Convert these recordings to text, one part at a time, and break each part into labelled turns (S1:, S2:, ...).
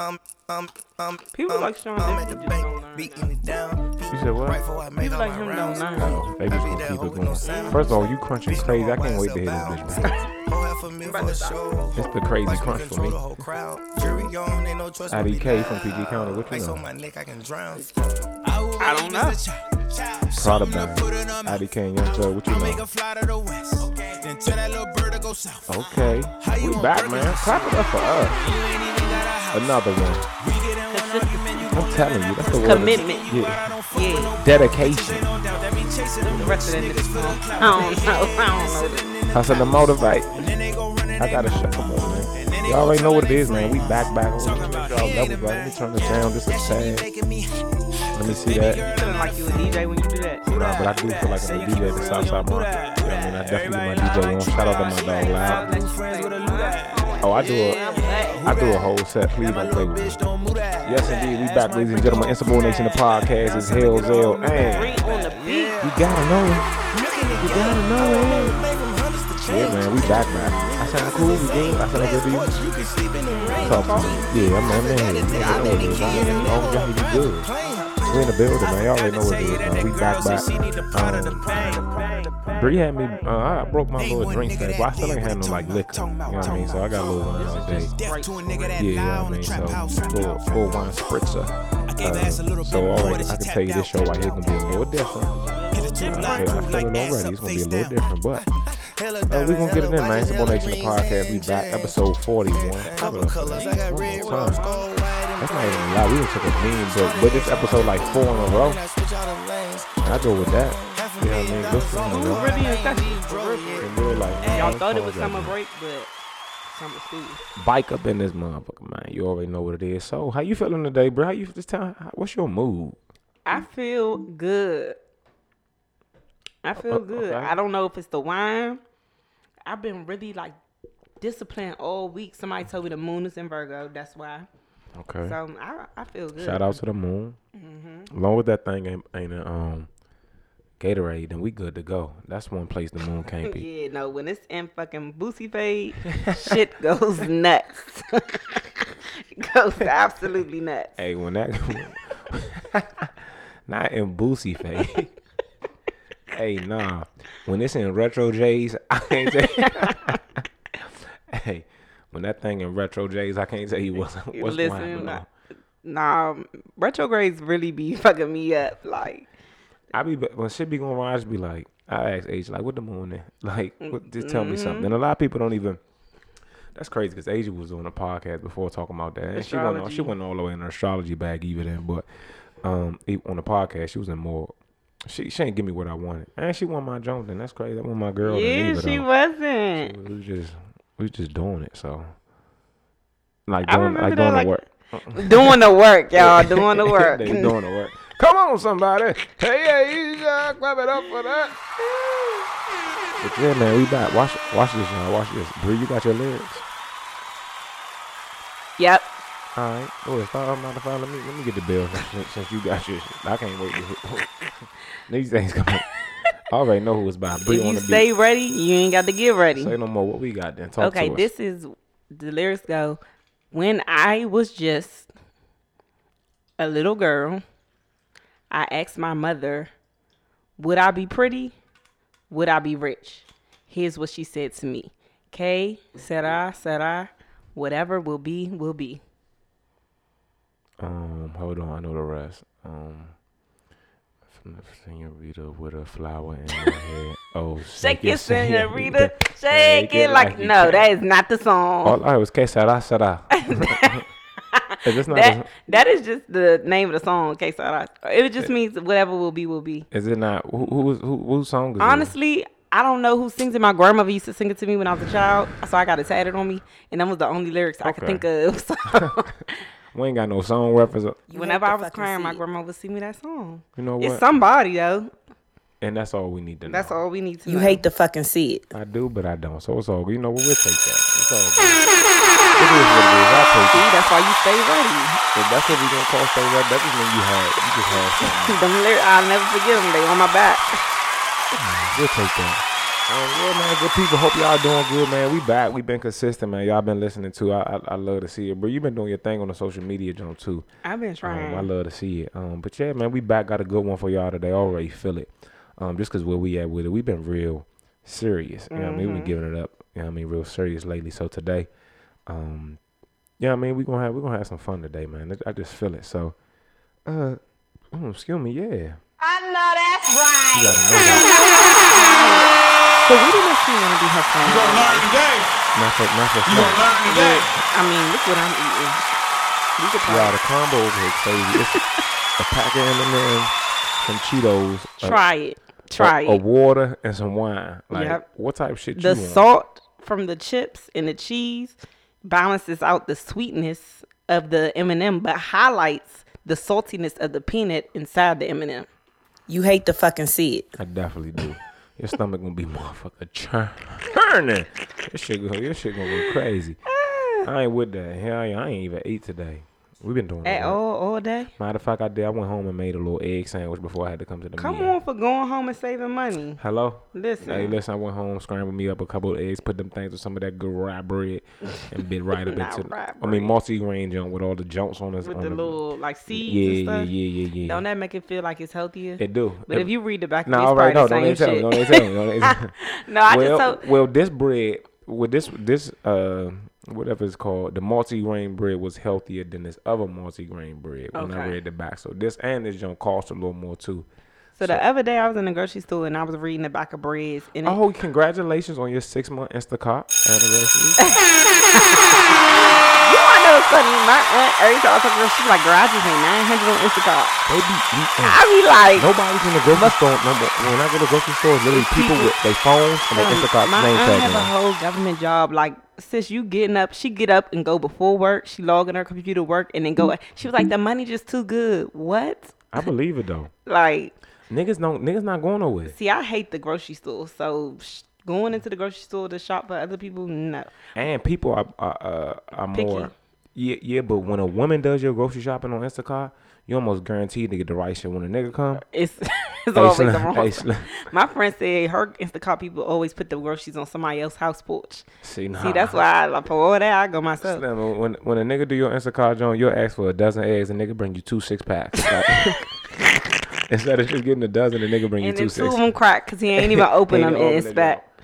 S1: I'm, I'm, I'm,
S2: People
S1: I'm,
S2: like Sean
S1: I'm at
S2: Diddy
S1: the bank, beating it down.
S3: You said what?
S1: Right I make
S2: People like
S1: my
S2: him
S1: rounds.
S2: don't learn.
S3: Oh, they just gonna keep it going. First of all, you crunching crazy. I can't wait to hear this bitch. back. It's the crazy crunch for me. IDK from PG County, what you
S1: Ice
S3: know?
S1: my neck, I can drown.
S2: I don't know.
S3: Prada bang. IDK and Young Thug, what you know?
S4: fly to the west. Then tell that little bird to go south.
S3: Okay, we back, man. Clap it up for us. Another one. I'm telling you, that's the word.
S2: Commitment.
S3: Yeah,
S2: Yeah.
S3: dedication.
S2: The rest of that nigga song. I don't know. I don't know.
S3: I said to motivate. I gotta shut. Come on, man. Y'all already know what it is, man. We back, back. Y'all level, bro. Let me turn this down. This is sad. Let me see that.
S2: Feeling like you a DJ when you do that.
S3: Nah, but I do feel like I'm a DJ at the Southside Market. I mean, I definitely get my DJ on. Shout out to my dog Loud. Oh, I do a, I do a whole set. Please don't play with me. Yes, indeed. We back, ladies and gentlemen. Insubordination, the podcast is Hell's Hey,
S2: on
S3: you gotta know it. You gotta know it. Yeah, man, we back, man. I sound cool. We good. I sound good to you. Talk to me. Yeah, I'm on man. You know it is. I'm on y'all be good. We in the building, man. Y'all already know what it is, man. We back, back. Um, Bree had me. Uh, I broke my little drink stack, but I still ain't had no like liquor. You know what I mean? So I got a little wine today. Yeah, you know what I mean? So full, full wine spritzer. Uh, so all right, I can tell you this show right here gonna be a little different. Okay, I feel it already. It's gonna be a little different, but uh, we gonna get it in, man. It's Nation the podcast. We back, episode 41. Cover up for that. One more time. That's not even a lie. We done took a mean break, but this episode like four in a row. I go with that. What I mean? Good for
S2: We
S3: you,
S2: really in session. for real, for real.
S3: Real life, man,
S2: Y'all thought it was summer break, but summer school.
S3: Bike up in this motherfucker, man. You already know what it is. So, how you feeling today, bro? How you this time? What's your mood?
S2: I feel good. I feel good.
S3: okay.
S2: I don't know if it's the wine. I've been really like disciplined all week. Somebody told me the moon is in Virgo. That's why.
S3: Okay.
S2: So I, I feel good.
S3: Shout out to the moon.
S2: Mm-hmm.
S3: As long as that thing ain't, ain't a um Gatorade, then we good to go. That's one place the moon can't be.
S2: Yeah, no, when it's in fucking Boosie fade, shit goes nuts. it goes absolutely nuts.
S3: Hey, when that not in Boosie fade. hey, nah. When it's in retro J's, I can't tell. hey, when that thing in retro J's, I can't tell you what's what's
S2: Listen,
S3: happening.
S2: nah, nah, retrogrades really be fucking me up. Like,
S3: I be when shit be going wrong, I just be like, I ask Asia like, what the moon in? Like, what, just tell me
S2: Mm-hmm.
S3: something. And a lot of people don't even. That's crazy because Asia was on a podcast before talking about that, and she went all, she went all the way in her astrology bag even then. But um, on the podcast, she was in more. She she ain't give me what I wanted, and she won my Jones, and that's crazy. I want my girl.
S2: yeah, she
S3: though.
S2: wasn't.
S3: We was just we was just doing it. So like
S2: I
S3: doing like
S2: that,
S3: doing
S2: like-
S3: the work.
S2: doing the work, y'all. Doing the work.
S3: doing the work. Come on, somebody. Hey, hey, Asia, clap it up for that. But yeah, man, we back. Watch, watch this, y'all. Watch this. Bree, you got your lyrics.
S2: Yep.
S3: All right. Oh, start up my phone. Let me let me get the bill since, since you got your. shit. I can't wait to hit. These things coming. I already know who it's by. Bree
S2: If you
S3: the
S2: stay
S3: beat.
S2: ready, you ain't got to get ready.
S3: Say no more. What we got then? Talk
S2: okay,
S3: to us.
S2: this is the lyrics go. When I was just a little girl, I asked my mother, Would I be pretty? Would I be rich? Here's what she said to me. K, said I, said I, whatever will be, will be.
S3: Um, hold on, I know the rest. Um, senorita with a flower in her head. Oh,
S2: Shake it, senorita. Shake
S3: Shake
S2: it
S3: it
S2: like,
S3: like
S2: no, that is not the song.
S3: All I was que sera sera. Is this not?
S2: that
S3: a-
S2: that is just the name of the song. Okay, so I, it just means whatever will be, will be.
S3: Is it not? Who who who whose song is it?
S2: Honestly, I don't know who sings it. My grandmother used to sing it to me when I was a child, so I got it tatted on me, and that was the only lyrics I could think of. So,
S3: We ain't got no song reference.
S2: whenever I was crying, my grandma would sing me that song.
S3: You know
S2: It's somebody though.
S3: and that's all we need to know.
S2: That's all we need to know.
S5: You
S2: know.
S5: hate to fucking see it.
S3: I do, but I don't. So it's all. You know what? We'll take that. It's all good. it is what it is. I'll take
S2: See,
S3: it.
S2: that's why you stay ready.
S3: If that's what we gonna call stay right, that just mean you had you just had something.
S2: them lyrics, I'll never forget them. They on my back.
S3: We'll take that. yeah, man, good people. Hope y'all doing good, man. We back. We been consistent, man. Y'all been listening to. I, I, I love to see it, bro. You been doing your thing on the social media, John, too.
S2: I've been
S3: Um,
S2: trying.
S3: I love to see it. Um, but yeah, man, we back. Got a good one for y'all today. Already feel it. Um, just cause where we at with it, we been real serious. You know what I mean? We
S2: Mhm.
S3: giving it up. You know what I mean? Real serious lately. So today, um, yeah, I mean, we gonna have we gonna have some fun today, man. I just feel it. So, uh, oh, excuse me, yeah.
S2: I know that's
S3: You
S2: right.
S3: gotta know that.
S2: So we didn't see want to be her friend.
S4: You gonna learn today.
S3: Not for not for
S4: You gonna
S3: fun.
S4: learn today.
S2: I mean, look what I'm eating. We could
S3: Yeah, the combo over here crazy. It's a pack of M&M's, some Cheetos, a-
S2: Try it. Try
S3: a, a water, and some wine. Like,
S2: Yep.
S3: what type of shit
S2: the
S3: you want?
S2: salt from the chips and the cheese balances out the sweetness of the M&M, but highlights the saltiness of the peanut inside the M&M. You hate to fucking see it.
S3: I definitely do. Your stomach gonna be motherfucker churn- churning. Your shit, gonna, your shit gonna go crazy. I ain't with that. Hell yeah, I ain't even eat today. We've been doing
S2: At
S3: that.
S2: all, all day.
S3: Matter of fact, I did. I went home and made a little egg sandwich before I had to come to the
S2: Come
S3: meeting.
S2: on for going home and saving money.
S3: Hello.
S2: Listen.
S3: Hey, listen. I went home, scrambled me up a couple of eggs, put them things with some of that good rye bread, and bit right up into.
S2: rye
S3: I mean, multi-grain junk with all the junks on it.
S2: with
S3: on
S2: the little like seeds
S3: Yeah,
S2: and
S3: yeah,
S2: stuff.
S3: yeah, yeah, yeah.
S2: Don't that make it feel like it's healthier?
S3: It do.
S2: but
S3: It-
S2: if you read the back,
S3: No, all right, no, don't
S2: the
S3: they tell me, don't they tell me, don't tell me.
S2: no, I
S3: well,
S2: just so
S3: well, this bread, with this, this, uh, whatever it's called, the multi-grain bread was healthier than this other multi-grain bread when I read the back. So this and this junk cost a little more too.
S2: so the other day I was in the grocery store and I was reading the back of breads and it,
S3: Oh, congratulations on your six-month Instacart anniversary.
S2: you want to know what's funny? My aunt every time I talk to her, she's like, "Girl, I just nine hundred on Instacart."
S3: they be eating.
S2: I be like,
S3: Nobody's in the grocery store. No. When I go to grocery store, it's literally people
S2: People-
S3: with their phones and their Instacart
S2: my
S3: name
S2: aunt
S3: tag
S2: have a whole government job. Like, since you getting up? She get up and go before work. She log in her computer work and then go. She was like, the money just too good. What?
S3: I believe it though.
S2: Like,
S3: Niggas don't. Niggas not going nowhere.
S2: see, I hate the grocery store. So sh- going into the grocery store to shop for other people, no.
S3: And people are are, uh, are more. Yeah, yeah, but when a woman does your grocery shopping on Instacart, you almost guaranteed to get the right shit when a nigga come.
S2: It's it's always the wrong.
S3: hey.
S2: My friend said her Instacart people always put the groceries on somebody else's house porch.
S3: See, nah.
S2: See, that's why I, like, for all that I go myself.
S3: Slim, when when a nigga do your Instacart, John, you'll ask for a dozen eggs, and nigga bring you two six packs. Like, instead of just getting a dozen, the nigga bring you
S2: and
S3: two
S2: then two
S3: six.
S2: of them crack because he ain't even open them and
S3: it,
S2: inspect.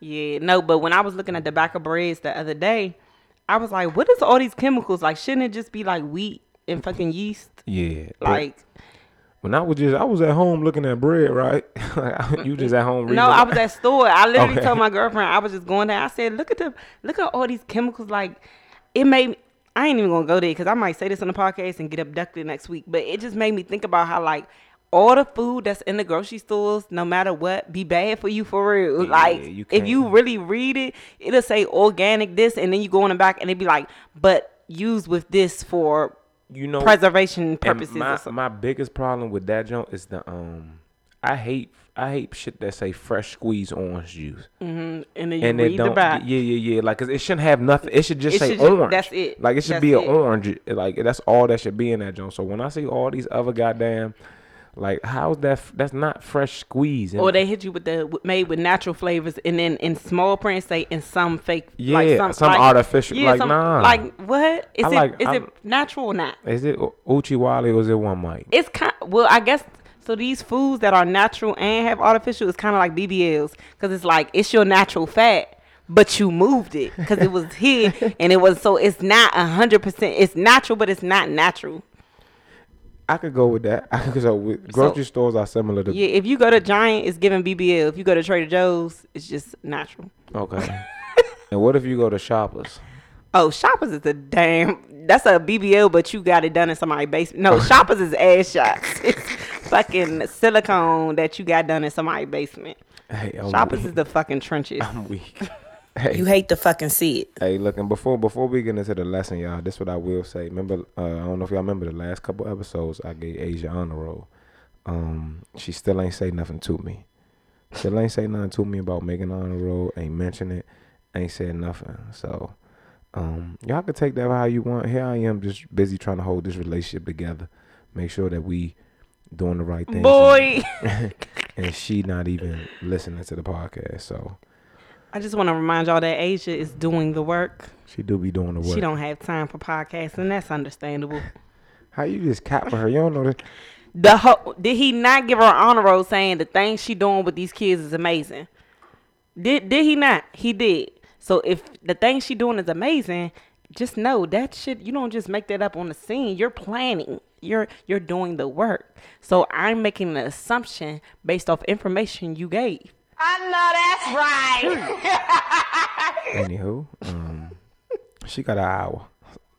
S2: Yeah, no, but when I was looking at the back of breads the other day, I was like, what is all these chemicals? Like, shouldn't it just be like wheat and fucking yeast?
S3: Yeah,
S2: Like,
S3: when I was just I was at home looking at bread, right? like, you just at home reading.
S2: no. I was at store. I literally
S3: Okay.
S2: told my girlfriend I was just going there. I said, look at the look at all these chemicals. Like, it made me. I ain't even gonna go there because I might say this on the podcast and get abducted next week. But it just made me think about how like all the food that's in the grocery stores, no matter what, be bad for you for real.
S3: Yeah,
S2: like
S3: you
S2: if you really read it, it'll say organic this, and then you go in the back and it'd be like, but used with this for
S3: you know
S2: preservation purposes.
S3: my my biggest problem with that joint is the um, I hate I hate shit that say fresh squeezed orange juice.
S2: and then you
S3: and
S2: read the
S3: don't.
S2: back.
S3: Yeah, yeah, yeah. Like 'cause it shouldn't have nothing. It should just
S2: It
S3: say
S2: should
S3: orange.
S2: that's it.
S3: Like it should
S2: That's
S3: be an orange. Like that's all that should be in that joint. So when I see all these other goddamn, like how's that? f- That's not fresh squeeze.
S2: Or they hit you with the made with natural flavors, and then in small print say in some fake, like
S3: Yeah,
S2: some,
S3: some
S2: like-
S3: artificial- like,
S2: some-
S3: nah.
S2: like what is
S3: I
S2: it?
S3: like-
S2: is
S3: I-
S2: it natural or not?
S3: is it Uchi Wally or is it one mic?
S2: It's kind. Well, I guess so. These foods that are natural and have artificial is kind of like BBLs because it's like it's your natural fat, but you moved it because it was here and it was so it's not a hundred percent. It's natural, but it's not natural.
S3: I could go with that. I could go with grocery stores are similar to.
S2: Yeah, if you go to Giant, it's giving BBL. If you go to Trader Joe's, it's just natural.
S3: Okay. and what if you go to Shoppers?
S2: Oh, Shoppers is a damn. That's a BBL, but you got it done in somebody's basement. No, Shoppers is ass shots. It's fucking silicone that you got done in somebody's basement.
S3: Hey, I'm
S2: Shoppers
S3: weak.
S2: is the fucking trenches.
S3: I'm weak. Hey.
S2: You hate to fucking see it.
S3: Hey, look, and before before we get into the lesson, y'all, this what I will say. Remember, uh, I don't know if y'all remember the last couple episodes I gave Asia on the roll. Um, she still ain't say nothing to me. Still ain't say nothing to me about making on the road. Ain't mention it. Ain't said nothing. So, um, y'all can take that how you want. Here I am, just busy trying to hold this relationship together. Make sure that we doing the right thing.
S2: Boy,
S3: and she not even listening to the podcast. So
S2: I just want to remind y'all that Asia is doing the work.
S3: she do be doing the work.
S2: She don't have time for podcasts, and that's understandable.
S3: How you just cap for her? You don't know that.
S2: The ho- did he not give her an honor roll saying the things she doing with these kids is amazing? Did did he not? He did. So if the things she doing is amazing, just know that shit. You don't just make that up on the scene. You're planning. You're you're doing the work. So I'm making an assumption based off information you gave.
S5: I know that's right.
S3: Anywho, um, she got an hour.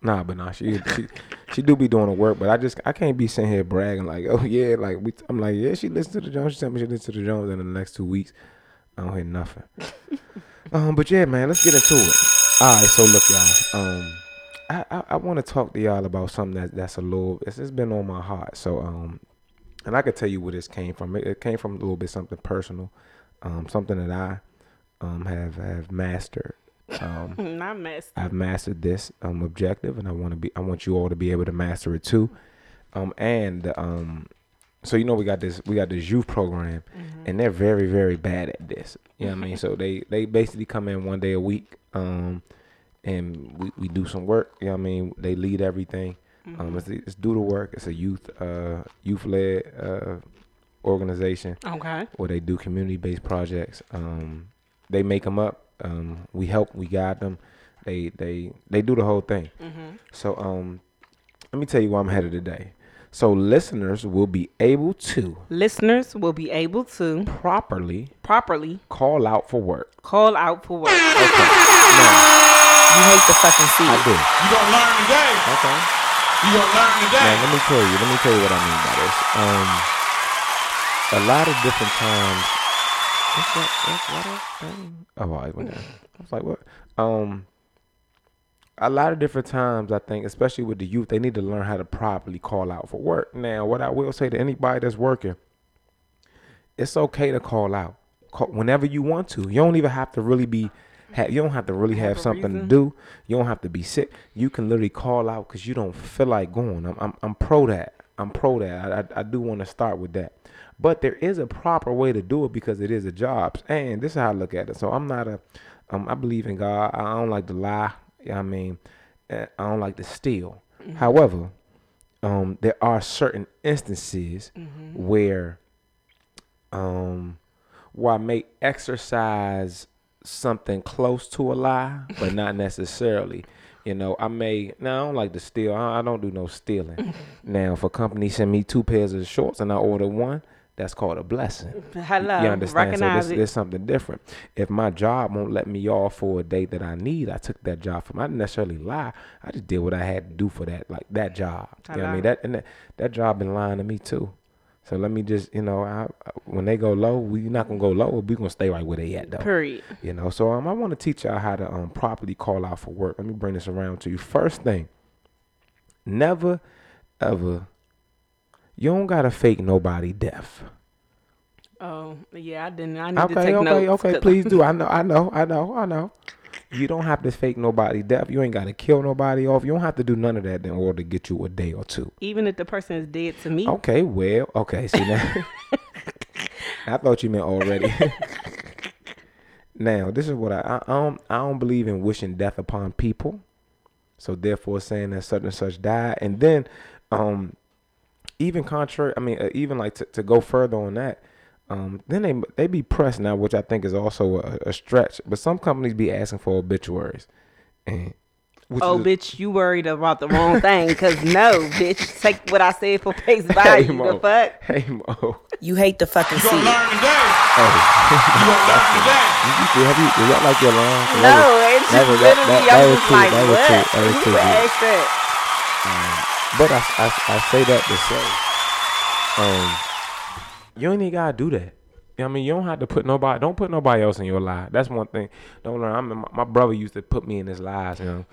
S3: Nah, but nah, she she she do be doing the work, but I just I can't be sitting here bragging like, oh yeah, like we. I'm like, yeah, she listened to the Jones. She told me she listened to the Jones in the next two weeks. I don't hear nothing. um, but yeah, man, let's get into it. All right, so look, y'all. Um, I I, I want to talk to y'all about something that that's a little. It's, it's been on my heart. So um, and I could tell you where this came from. It, it came from a little bit something personal, um, something that I um have have mastered. Um,
S2: Not mess.
S3: I've mastered this um objective, and I want to be. I want you all to be able to master it too. Um, and um, so you know we got this. We got this youth program, and they're very very bad at this. You know what I mean? So they they basically come in one day a week. Um, and we, we do some work. You know what I mean? They lead everything. Um, it's, it's do the work. It's a youth uh youth led uh organization
S2: Okay.
S3: where they do community based projects. Um, they make them up. Um, we help. We guide them. They they they do the whole thing. So um, let me tell you why I'm headed today. So listeners will be able to
S2: Listeners will be able to
S3: properly
S2: properly
S3: call out for work.
S2: call out for work.
S3: Okay. Now,
S2: You hate the fucking seat.
S3: I
S2: seed.
S3: do.
S4: You gonna learn today.
S3: Okay.
S4: You gonna learn today.
S3: Now let me tell you. Let me tell you what I mean by this. Um, a lot of different times. What's that? That's what thing? Oh, I went down. I was like, what? Um, a lot of different times, I think, especially with the youth, they need to learn how to properly call out for work. Now, what I will say to anybody that's working, it's okay to call out call, whenever you want to. You don't even have to really be. Ha- you don't have to really have,
S2: a
S3: something to do. You don't have to be sick. You can literally call out because you don't feel like going. I'm, I'm, I'm pro that. I'm pro that. I, I, I do want to start with that. But there is a proper way to do it because it is a job. And this is how I look at it. So I'm not a. Um, I believe in God. I don't like to lie. You know what I mean, Uh, I don't like to steal. However, um, there are certain instances where um where I may exercise something close to a lie, but not necessarily. You know, I may now I don't like to steal. I, I don't do no stealing. now, if a company send me two pairs of shorts and I order one, that's called a blessing.
S2: Hello.
S3: You understand? So
S2: Recognize
S3: this,
S2: it.
S3: there's something different. If my job won't let me off for a date that I need, I took that job from. I didn't necessarily lie. I just did what I had to do for that, like that job. You know what I mean? That and that, that job been lying to me too. So let me just, you know, I, when they go low, we not gonna go low. We gonna stay right where they at though.
S2: Period.
S3: You know, so um, I want to teach y'all how to um properly call out for work. Let me bring this around to you. First thing, never, ever, you don't gotta fake nobody deaf.
S2: Oh, yeah, I didn't. I need to
S3: Okay,
S2: take
S3: okay,
S2: notes.
S3: okay.
S2: 'cause-
S3: Please do. I know, I know, I know, I know. You don't have to fake nobody deaf. You ain't gotta kill nobody off. You don't have to do none of that in order to get you a day or two.
S2: Even if the person is dead to me,
S3: Okay, well, okay. See now, I thought you meant already. now, this is what I, I I don't I don't believe in wishing death upon people. So therefore, saying that such and such died, and then, um, even contrary, I mean, uh, even like to, to go further on that, um, then they they be pressed now, which I think is also a, a stretch. But some companies be asking for obituaries, and which
S2: oh,
S3: is-
S2: bitch, you worried about the wrong thing. Because no, bitch, take what I said for face
S3: Hey
S2: value.
S3: Mo,
S2: the fuck?
S3: hey Mo,
S5: You hate the fucking
S4: You gonna learn today.
S3: hey.
S4: You gonna learn today.
S3: You, you, have you, is that like your line?
S2: No, it's
S3: that
S2: just
S3: that-
S2: literally,
S3: that- that
S2: I'm
S3: was
S2: just
S3: too-
S2: like,
S3: that was
S2: what?
S3: too- that was
S2: Who
S3: too
S2: would
S3: deep.
S2: ask that?
S3: But I, I, I say that to say, um, you ain't even gotta do that. You know what I mean, you don't have to put nobody. Don't put nobody else in your life. That's one thing. Don't learn. I mean, my, my brother used to put me in his lies, you know,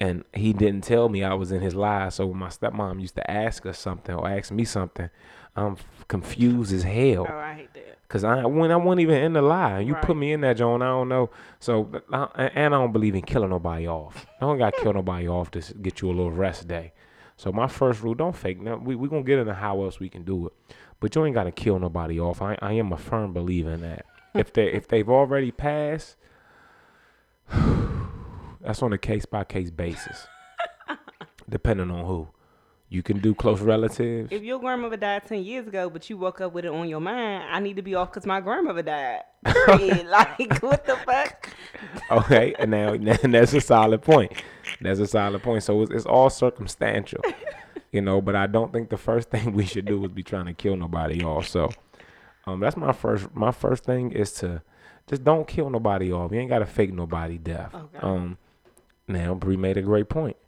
S3: and he didn't tell me I was in his lies. So when my stepmom used to ask us something or ask me something, I'm confused as hell.
S2: Oh, I hate that.
S3: Cause I when I wasn't even in the lie, you put me in that Joan. I don't know. So I, and I don't believe in killing nobody off. I don't got to kill nobody off to get you a little rest day. So my first rule, don't fake. Now we we gonna get into how else we can do it, but you ain't gotta kill nobody off. I I am a firm believer in that. Hmm. if they if they've already passed, that's on a case by case basis, depending on who. You can do close relatives.
S2: If your grandmother died 10 years ago, but you woke up with it on your mind, I need to be off because my grandmother died. Period. like, what the fuck?
S3: Okay, and now and that's a solid point. That's a solid point. So it's, it's all circumstantial, you know. But I don't think the first thing we should do is be trying to kill nobody off. So, um, that's my first. My first thing is to just don't kill nobody off. You ain't gotta fake nobody death.
S2: Okay.
S3: Um, now Bree made a great point.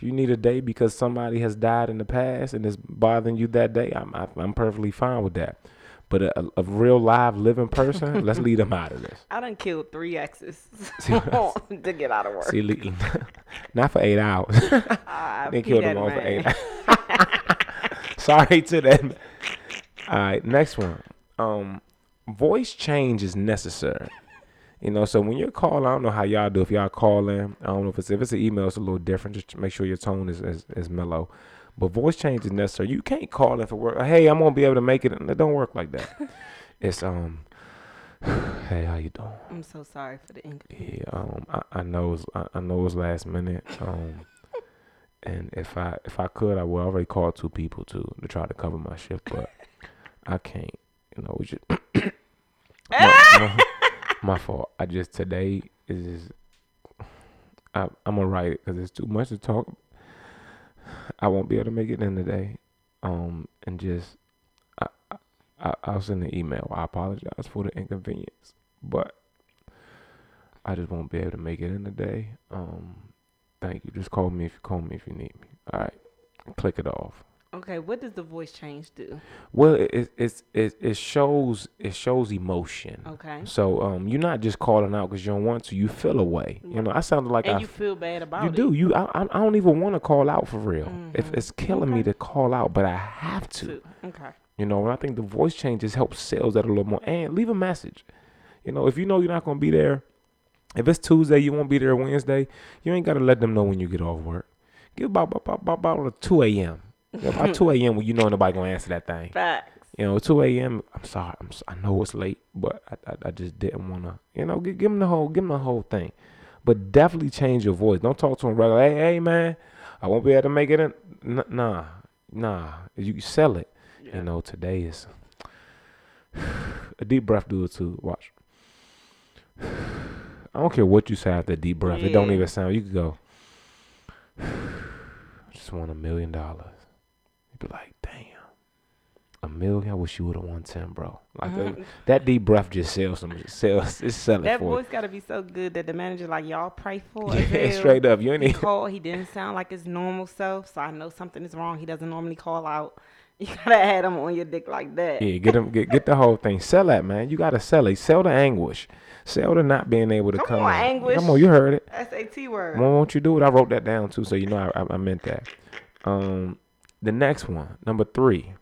S3: If you need a day because somebody has died in the past and it's bothering you that day, I'm I, I'm perfectly fine with that. But a, a real live living person, let's leave them out of this.
S2: I done killed three exes to get out of work.
S3: See, le- not for eight hours.
S2: I
S3: they killed them all for eight. Sorry to them. All right, next one. Um, voice change is necessary. You know, so when you're calling, I don't know how y'all do. If y'all call in, I don't know if it's if it's an email, it's a little different. Just make sure your tone is is, is mellow. But voice change is necessary. You can't call in for work. Hey, I'm gonna be able to make it. It don't work like that. it's um. Hey, how you doing?
S2: I'm so sorry for the inconvenience.
S3: Yeah, um, I, I know it's I, I know it's last minute. Um, and if I if I could, I would already call two people to to try to cover my shift, but I can't. You know, we just my, my, my fault. I just today is just, I I'm gonna write it because it's too much to talk. I won't be able to make it in today. Um, and just I, I I'll send an email. I apologize for the inconvenience, but I just won't be able to make it in today. Um, thank you. Just call me if you call me if you need me. All right, click it off.
S2: Okay, what does the voice change do?
S3: Well, it it it it shows it shows emotion.
S2: Okay.
S3: So um, you're not just calling out because you don't want to. You feel a way. You know, I sounded like
S2: And
S3: I
S2: you feel bad about it.
S3: you
S2: it.
S3: do. You I I don't even want to call out for real. If it's killing me to call out, but I have to.
S2: Okay.
S3: You know, and I think the voice changes help sales that a little more. And leave a message. You know, if you know you're not gonna be there, if it's Tuesday, you won't be there Wednesday. You ain't gotta let them know when you get off work. Give about about about, about two a.m. Yeah, About two a.m. when you know nobody gonna answer that thing.
S2: Facts.
S3: You know, two a.m. I'm sorry. I'm, I know it's late, but I, I, I just didn't wanna. You know, give, give them the whole give them the whole thing, but definitely change your voice. Don't talk to them regular. Hey, hey, man, I won't be able to make it in. N- nah, nah. You sell it. You know, today is a deep breath. Do it too. Watch. I don't care what you say after a deep breath. It don't even sound. You could go. I just want a million dollars. Be like, damn. A million? I wish you would have won ten, bro. Like that, that deep breath just sells some sells it's selling
S2: That voice got to be so good that the manager like y'all pray for it.
S3: Yeah, straight up. You ain't
S2: He called. He didn't sound like his normal self, so I know something is wrong. He doesn't normally call out. You gotta have him on your dick like that.
S3: Yeah, get them get get the whole thing. Sell that, man. You gotta sell it. Sell the anguish. Sell the not being able to
S2: Come
S3: come.
S2: on,
S3: in.
S2: anguish.
S3: Come on, you heard it.
S2: SAT word.
S3: Why won't you do it? I wrote that down too, so you know I, I, I meant that. Um, the next one, number three,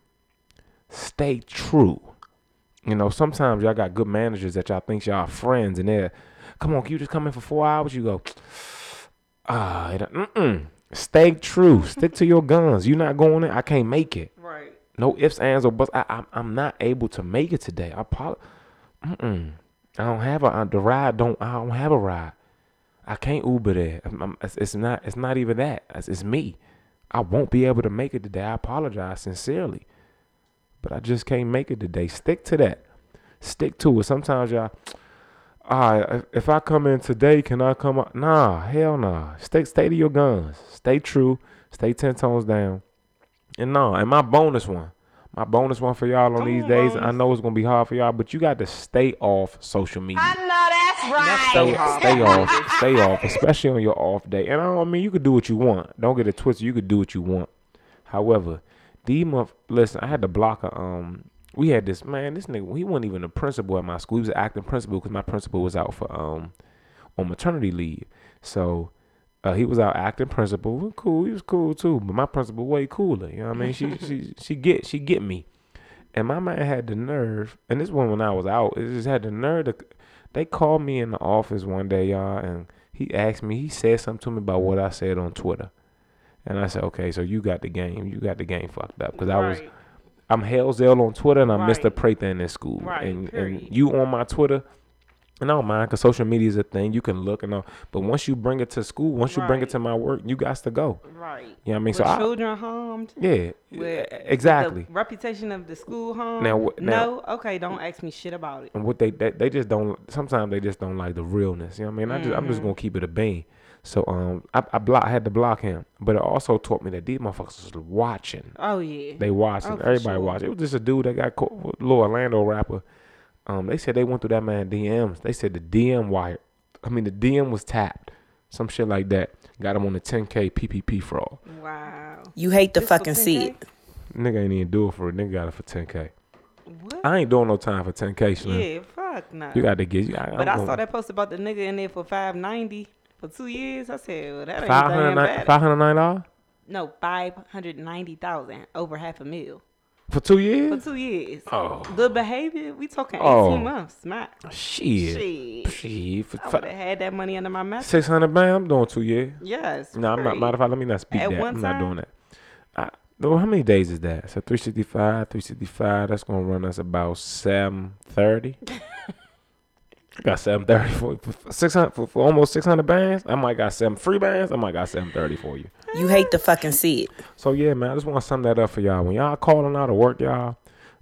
S3: stay true. You know, sometimes y'all got good managers that y'all think y'all are friends, and they're, come on, can you just come in for four hours? You go, ah, mm-mm. Stay true. Stick to your guns. You're not going in. I can't make it.
S2: Right.
S3: No ifs, ands, or buts. I, I'm, I'm not able to make it today. I apologize. Mm-mm. I don't have a uh, the ride. Don't I don't have a ride. I can't Uber there. I'm- I'm- it's, it's not. It's not even that. It's, it's me. I won't be able to make it today. I apologize sincerely, but I just can't make it today. Stick to that. Stick to it. Sometimes y'all. All right, if, if I come in today, can I come out? Nah, hell nah. Stay, stay to your guns. Stay true. Stay ten tones down. And no, and my bonus one, my bonus one for y'all on
S2: Come
S3: these
S2: on,
S3: days. I know it's gonna be hard for y'all, but you got to stay off social media.
S5: I know that's right.
S3: Stay, stay off, stay off, especially on your off day. And I, don't, I mean, you could do what you want. Don't get it twisted. You could do what you want. However, D month. Listen, I had to block a um. We had this man. This nigga. He wasn't even a principal at my school. He was an acting principal because my principal was out for um on maternity leave. So uh, he was out acting principal. We Cool. He was cool too. But my principal way cooler. You know what I mean? She she she get she get me. And my man had the nerve, and this one when I was out, it just had the nerve to. They called me in the office one day, y'all, and he asked me. He said something to me about what I mm-hmm. said on Twitter. And I said, okay, so you got the game, you got the game fucked up because I was I'm Hellzell on Twitter and I'm Mr.
S2: Right.
S3: Prather in this school.
S2: Right,
S3: And and you on my Twitter, and I don't mind because social media is a thing. You can look and all. But once you bring it to school, once you bring it to my work, you got to go.
S2: Right.
S3: You know what I mean?
S2: With
S3: So I,
S2: children harmed.
S3: yeah,
S2: With
S3: exactly.
S2: The reputation of the school harmed.
S3: Now wh- now-
S2: no. Okay. Don't ask me shit about it.
S3: and what they, they they just don't sometimes they just don't like the realness you know what i mean i just i'm
S2: Mm-hmm.
S3: just gonna keep it a bean so um i i, block, I had to block him but it also taught me that these motherfuckers was watching
S2: Oh yeah.
S3: they watching
S2: Oh,
S3: everybody
S2: sure.
S3: watching it was just a dude that got caught little orlando rapper um they said they went through that man dms they said the dm wire i mean the dm was tapped some shit like that got him on the 10k ppp fraud
S2: wow.
S5: You hate to
S2: This
S5: fucking see it.
S3: nigga ain't even do it for it nigga got it for 10k
S2: What?
S3: i ain't doing no time for 10k Slim.
S2: yeah. Fuck no.
S3: you got to get you I,
S2: But
S3: I'm
S2: I
S3: gonna-
S2: saw that post about the nigga in there for five ninety for two years. I said, well, that ain't
S3: Five
S2: damn bad.
S3: five hundred nine dollars
S2: No, five hundred ninety thousand, over half a mil
S3: for two years?
S2: for two years.
S3: Oh.
S2: Good behavior. We talking eighteen
S3: Oh.
S2: months. Max.
S3: Shit,
S2: Shit.
S3: shit. For
S2: I would have had that money under my mattress.
S3: six hundred band, I'm doing two years.
S2: Yes.
S3: No, I'm not.
S2: period.
S3: Matter of fact, let me not speak
S2: At
S3: that.
S2: one
S3: I'm not doing that. I, no, how many days is that? So three sixty five, three sixty five. That's gonna run us about seven thirty. got seven thirty for, for six hundred for, for almost six hundred bands. I might got seven free bands. I might got seven thirty for you.
S5: You hate to fucking see it.
S3: So yeah, man, I just want to sum that up for y'all. When y'all calling out of work, y'all,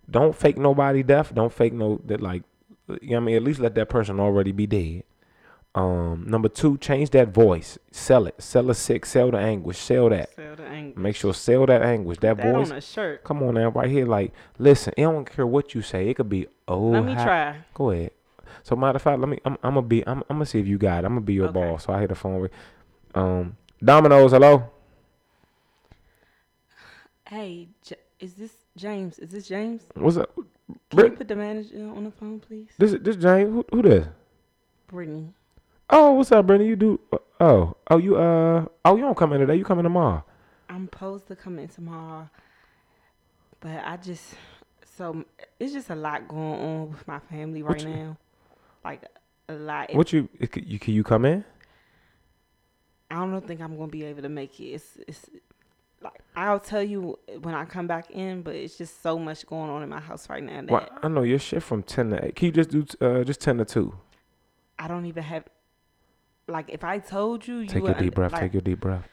S3: don't fake nobody death. Don't fake no that like, you know what I mean. At least let that person already be dead. Um, number two, change that voice. Sell it. Sell the sick. Sell the anguish. Sell that.
S2: Sell the angle.
S3: Make sure sell that anguish. That,
S2: That
S3: voice.
S2: on a shirt.
S3: Come on now, right here. Like, listen. It don't care what you say. It could be oh.
S2: Let me
S3: ha-
S2: try.
S3: Go ahead. So matter of fact, let me. I'm, I'm gonna be. I'm, I'm gonna see if you got. it. I'm gonna be your
S2: Okay.
S3: boss. So I hit the phone. With, um, Domino's. Hello.
S2: Hey, J- is this James? Is this James?
S3: What's up?
S2: Can you put the manager on the phone, please?
S3: This this James. Who, who this?
S2: Brittany.
S3: Oh, what's up, Brittany? You do? Oh, oh, you uh, oh, you don't come in today. You coming tomorrow?
S2: I'm supposed to come in tomorrow, but I just so it's just a lot going on with my family right
S3: you-
S2: now. Like a lot.
S3: What you, you can you come in?
S2: I don't think I'm gonna be able to make it. It's it's like I'll tell you when I come back in, but it's just so much going on in my house right now that
S3: Well, I know your shit from ten to eight. Can you just do uh just ten to two?
S2: I don't even have. Like if I told you, you
S3: Take your deep breath.
S2: Like,
S3: Take your deep breath.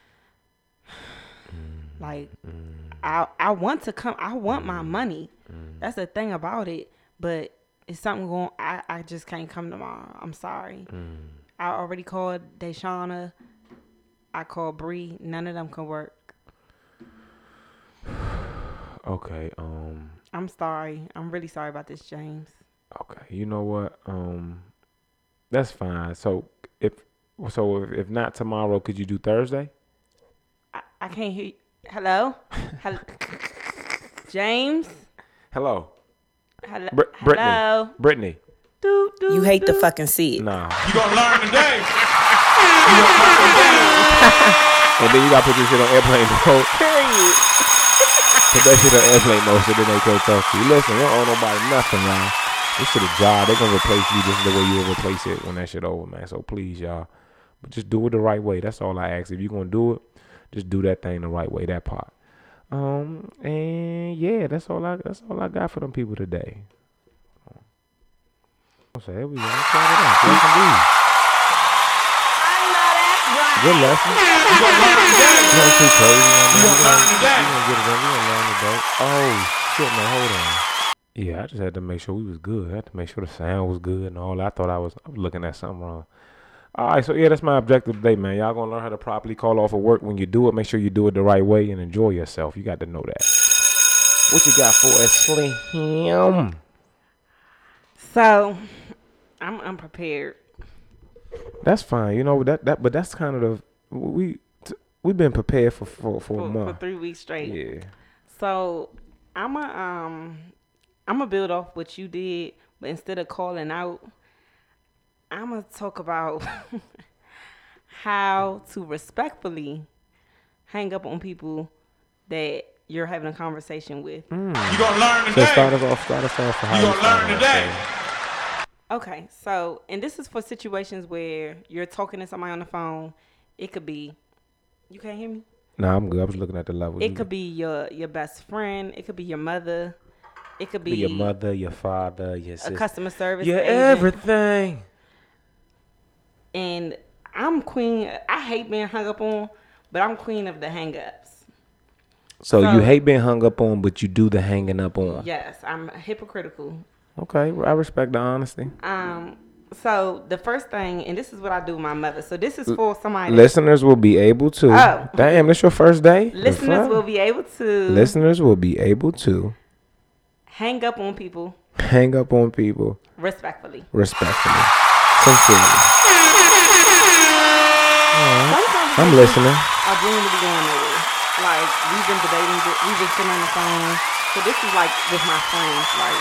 S2: like
S3: Mm.
S2: I I want to come. I want my money.
S3: Mm.
S2: That's the thing about it. But it's something going. I I just can't come tomorrow. I'm sorry.
S3: Mm.
S2: I already called Deshauna. I called Bree. None of them can work.
S3: Okay. Um.
S2: I'm sorry. I'm really sorry about this, James.
S3: Okay. You know what? Um. That's fine. So if so if, if not tomorrow, could you do Thursday?
S2: I, I can't hear. You. Hello. Hello. James.
S3: Hello,
S2: Hello.
S3: Br- Brittany.
S2: Hello.
S3: Brittany.
S2: Doo, doo,
S5: You hate to
S2: doo.
S5: fucking see it.
S3: Nah.
S4: You gonna learn today.
S3: And then you gotta put this shit on airplane mode.
S2: Period.
S3: Put that shit on airplane mode so then they can't talk to you. Listen, you don't owe nobody nothing, y'all. This shit a job. They're gonna replace you just the way you will replace it when that shit over, man. So please, y'all. But just do it the right way. That's all I ask. If you gonna do it, just do that thing the right way, that part. Um and yeah, that's all I that's all I got for them people today. So here we go. Let's it indeed. Good lesson.
S4: You.
S3: You too crazy.
S4: You gonna learn today.
S3: we gonna get it in. We gonna learn today. Oh shit, man, hold on. Yeah, I just had to make sure we was good. I had to make sure the sound was good and all. I thought I was, I was looking at something wrong. All right, so yeah, that's my objective today, man. Y'all gonna learn how to properly call off of work when you do it. Make sure you do it the right way and enjoy yourself. You got to know that. What you got for us, Slim?
S2: So, I'm unprepared.
S3: That's fine. You know that that, but that's kind of the we t- we've been prepared for for, for, a
S2: for, for three weeks straight.
S3: Yeah.
S2: So I'm a um I'm gonna build off what you did, but instead of calling out, I'm gonna talk about how to respectfully hang up on people that you're having a conversation with. Mm.
S4: You gonna learn today.
S3: So start us off. Start us off for how
S4: You
S3: you
S4: gonna learn today.
S2: Okay, so and this is for situations where you're talking to somebody on the phone. It could be, you can't hear me.
S3: Nah, I'm good. I was looking at the level.
S2: It could be your your best friend. It could be your mother. It could be,
S3: be your mother, your father, your
S2: a
S3: sister.
S2: customer service
S3: Your
S2: agent.
S3: everything.
S2: And I'm queen. I hate being hung up on, but I'm queen of the hang ups.
S3: So,
S2: So-
S3: you hate being hung up on, but you do the hanging up on.
S2: Yes, I'm hypocritical.
S3: Okay, I respect the honesty.
S2: Um. So the first thing, and this is what I do with my mother. So this is for somebody.
S3: Listeners will be able to.
S2: Oh.
S3: Damn, this your first day.
S2: Listeners will be able to
S3: Listeners will be able to
S2: hang up on people
S3: hang up on people
S2: respectfully.
S3: respectfully, sincerely. I'm listening.
S2: are genuinely be going nowhere. Like we've been debating, we've been sitting on the phone. So this is like with my friends. Like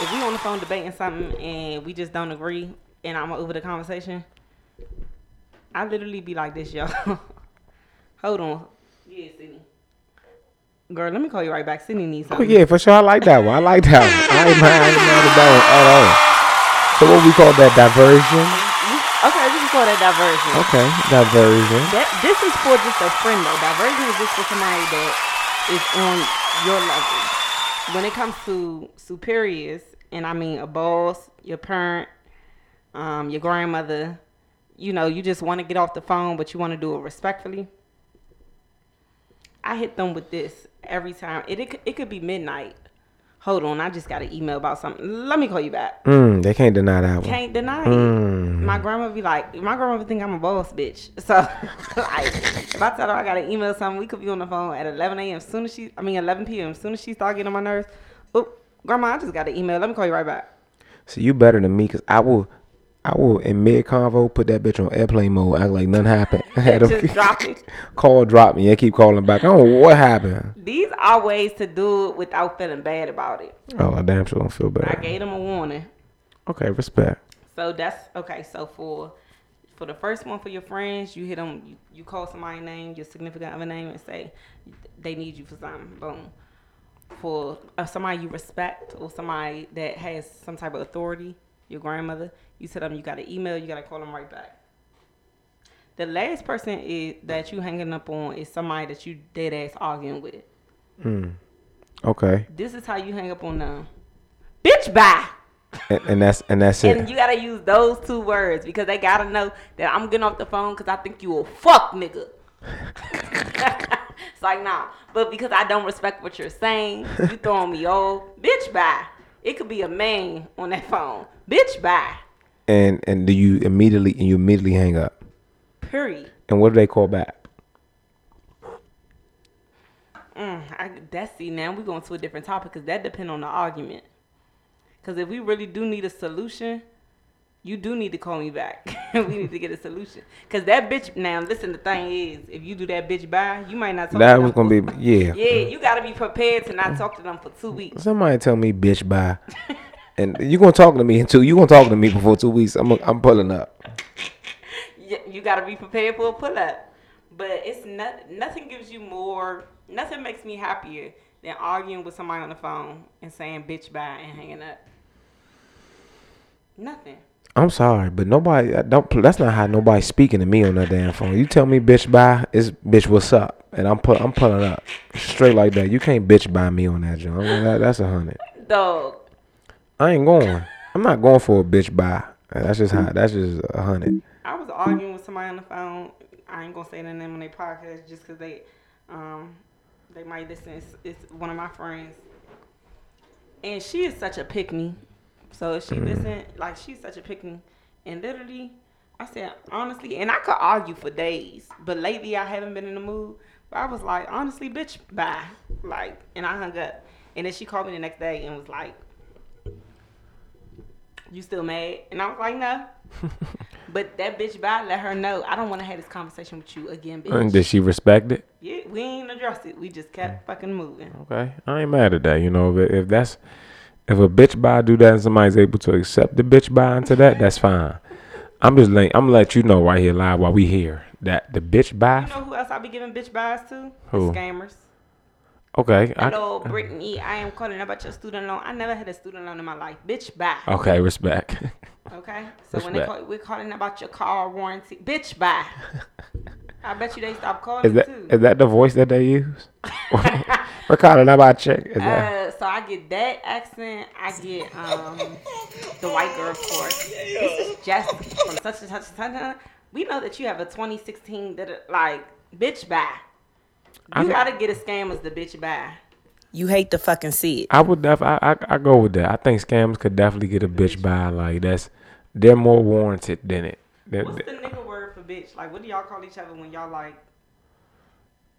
S2: if we on the phone debating something and we just don't agree, and I'm over the conversation, I literally be like this, y'all. Hold on. Yeah, Sydney. Girl, let me call you right back. Sydney needs
S3: Oh
S2: something.
S3: yeah, for sure. I like that one. I like that one. I ain't mad. I ain't mad that one at all. So what we call that diversion?
S2: You- Okay, we can call that diversion.
S3: Okay, diversion.
S2: That this is for just a friend though. Diversion is just for somebody that is on your level. When it comes to superiors, and I mean a boss, your parent, um, your grandmother, you know, you just want to get off the phone, but you want to do it respectfully. I hit them with this every time. It it, it could be midnight. Hold on, I just got an email about something. Let me call you back.
S3: Mm, they can't deny that one.
S2: Can't deny it.
S3: Mm.
S2: My grandma be like, my grandma would think I'm a boss bitch. So, like, if I tell her I got an email something, we could be on the phone at 11 a.m. As soon as she, I mean 11 p.m. As soon as she start getting on my nerves, oh, grandma, I just got an email. Let me call you right back.
S3: So you better than me, cause I will, I will in mid convo put that bitch on airplane mode, act like nothing happened. I had
S2: Just
S3: to
S2: drop
S3: call, drop me, and keep calling back. I don't know what happened.
S2: These are ways to do it without feeling bad about it.
S3: Oh, I damn sure don't feel bad.
S2: I gave them a warning.
S3: Okay, respect.
S2: So that's okay. So for for the first one for your friends, you hit them. You, you call somebody name, your significant other name, and say they need you for something. Boom. For uh, somebody you respect or somebody that has some type of authority, your grandmother, you tell them you got to email, you got to call them right back. The last person is that you hanging up on is somebody that you dead ass arguing with. Hmm.
S3: Okay,
S2: This is how you hang up on them. Bitch, bye.
S3: and, and that's and that's it.
S2: And you gotta use those two words because they gotta know that I'm getting off the phone because I think you a fuck nigga. it's like nah, but because I don't respect what you're saying, you throwing me off. Bitch, bye. It could be a man on that phone. Bitch, bye.
S3: And and do you immediately and you immediately hang up?
S2: Period.
S3: And what do they call back?
S2: Mm, I, that's see now we're going to a different topic because that depend on the argument. Because if we really do need a solution, you do need to call me back. we need to get a solution. Because that bitch now listen. The thing is, if you do that bitch by, you might not. Talk
S3: That
S2: to
S3: was gonna be yeah.
S2: Yeah, you gotta be prepared to not talk to them for two weeks.
S3: Somebody tell me bitch bye. and you gonna talk to me in two. You gonna talk to me before two weeks. I'm I'm pulling up.
S2: You gotta be prepared for a pull up. But it's not, nothing gives you more, nothing makes me happier than arguing with somebody on the phone and saying bitch bye and hanging up. Nothing.
S3: I'm sorry, but nobody I don't. That's not how nobody's speaking to me on that damn phone. You tell me bitch bye, it's bitch what's up, and I'm put I'm pulling up straight like that. You can't bitch by me on that joint. That, that's a hundred.
S2: Dog.
S3: I ain't going. I'm not going for a bitch bye. That's just how. That's just a hundred.
S2: I was arguing with somebody on the phone. I ain't gonna say their name on their podcast just because they, um, they might listen. It's, it's one of my friends, and she is such a pick me. So if she listen, like she's such a pick me, and literally, I said honestly, and I could argue for days, but lately I haven't been in the mood. But I was like, honestly, bitch, bye. Like, and I hung up, and then she called me the next day and was like, "You still mad?" And I was like, "No." But that bitch bye let her know I don't want to have this conversation with you again, bitch.
S3: And did she respect it?
S2: yeah, we ain't addressed it. We just kept mm. fucking moving.
S3: Okay, I ain't mad at that. You know, if, if that's if a bitch buy do that and somebody's able to accept the bitch buy into that, that's fine. I'm just letting I'm gonna let you know right here live while we here that the bitch buy.
S2: You know who else I be giving bitch buys to?
S3: Who?
S2: The scammers.
S3: Okay, I,
S2: Hello, Brittany. I am calling about your student loan. I never had a student loan in my life. Bitch, bye.
S3: okay, respect.
S2: Okay. So when they call, we're calling about your car warranty. Bitch, bye. I bet you they stop calling
S3: Is that
S2: too.
S3: is that the voice that they use? Ricardo, now about check. Is that
S2: Uh, so I get that accent. I get um the white girl, of course. This is just from such and such and such. We know that you have a 2016 that like bitch buy.
S3: I
S2: You
S3: got-
S2: gotta get a scam as the bitch buy.
S5: You hate to fucking see it.
S3: I would def I, I I go with that. I think scammers could definitely get a bitch by like that's they're more warranted than it. They're-
S2: What's the nigga word for bitch? Like, what do y'all call each other when y'all like,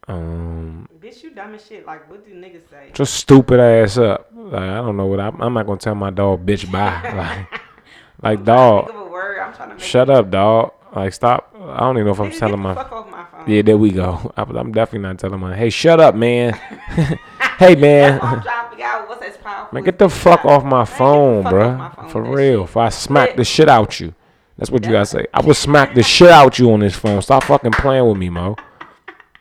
S3: um
S2: bitch, you dumb as shit? Like, what do niggas say?
S3: just stupid ass up. Like I don't know what I, I'm not gonna tell my dog bitch bye. Like like
S2: Think
S3: dog,
S2: of a word. I'm trying to make
S3: shut up, dog. Like stop. I don't even know if I'm telling my
S2: fuck off my phone.
S3: yeah. There we go. I, I'm definitely not telling my hey shut up man. hey man.
S2: I'm trying to figure out what's as powerful.
S3: Man, get the fuck off my
S2: Man, get the
S3: phone,
S2: fuck off my
S3: bruh.
S2: phone
S3: For real. If I smack the shit out you, that's what you gotta say. I will smack the shit out you on this phone. Stop fucking playing with me, Mo.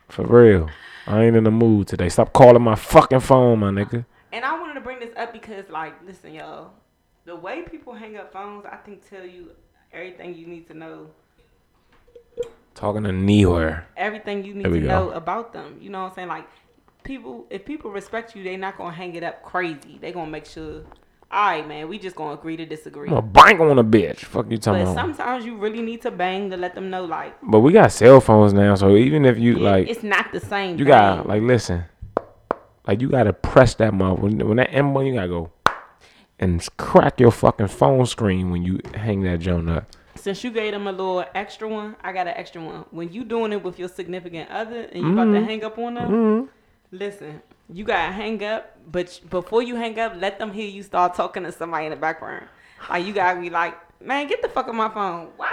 S3: For real. I ain't in the mood today. Stop calling my fucking phone, my nigga.
S2: And I wanted to bring this up because, like, listen, y'all, the way people hang up phones, I think, tell you everything you need to know.
S3: Talking to Newhere.
S2: Everything you need to
S3: we
S2: know about them. You know what I'm saying? Like, people, if people respect you, they're not gonna hang it up crazy. They gonna make sure. All right, man, we just gonna agree to disagree.
S3: I'm gonna bang on a bitch. Fuck you talking
S2: But
S3: about.
S2: sometimes you really need to bang to let them know, like,
S3: But we got cell phones now, so even if you
S2: yeah,
S3: like,
S2: it's not the same.
S3: you got like listen, like you gotta press that mother when, when that M one, you gotta go and crack your fucking phone screen when you hang that joint up.
S2: Since you gave them a little extra one, I got an extra one. When you doing it with your significant other and you about
S3: Mm-hmm.
S2: to hang up on them, listen, you gotta hang up, but before you hang up, let them hear you start talking to somebody in the background. Like you gotta be like, man, get the fuck on my phone. What?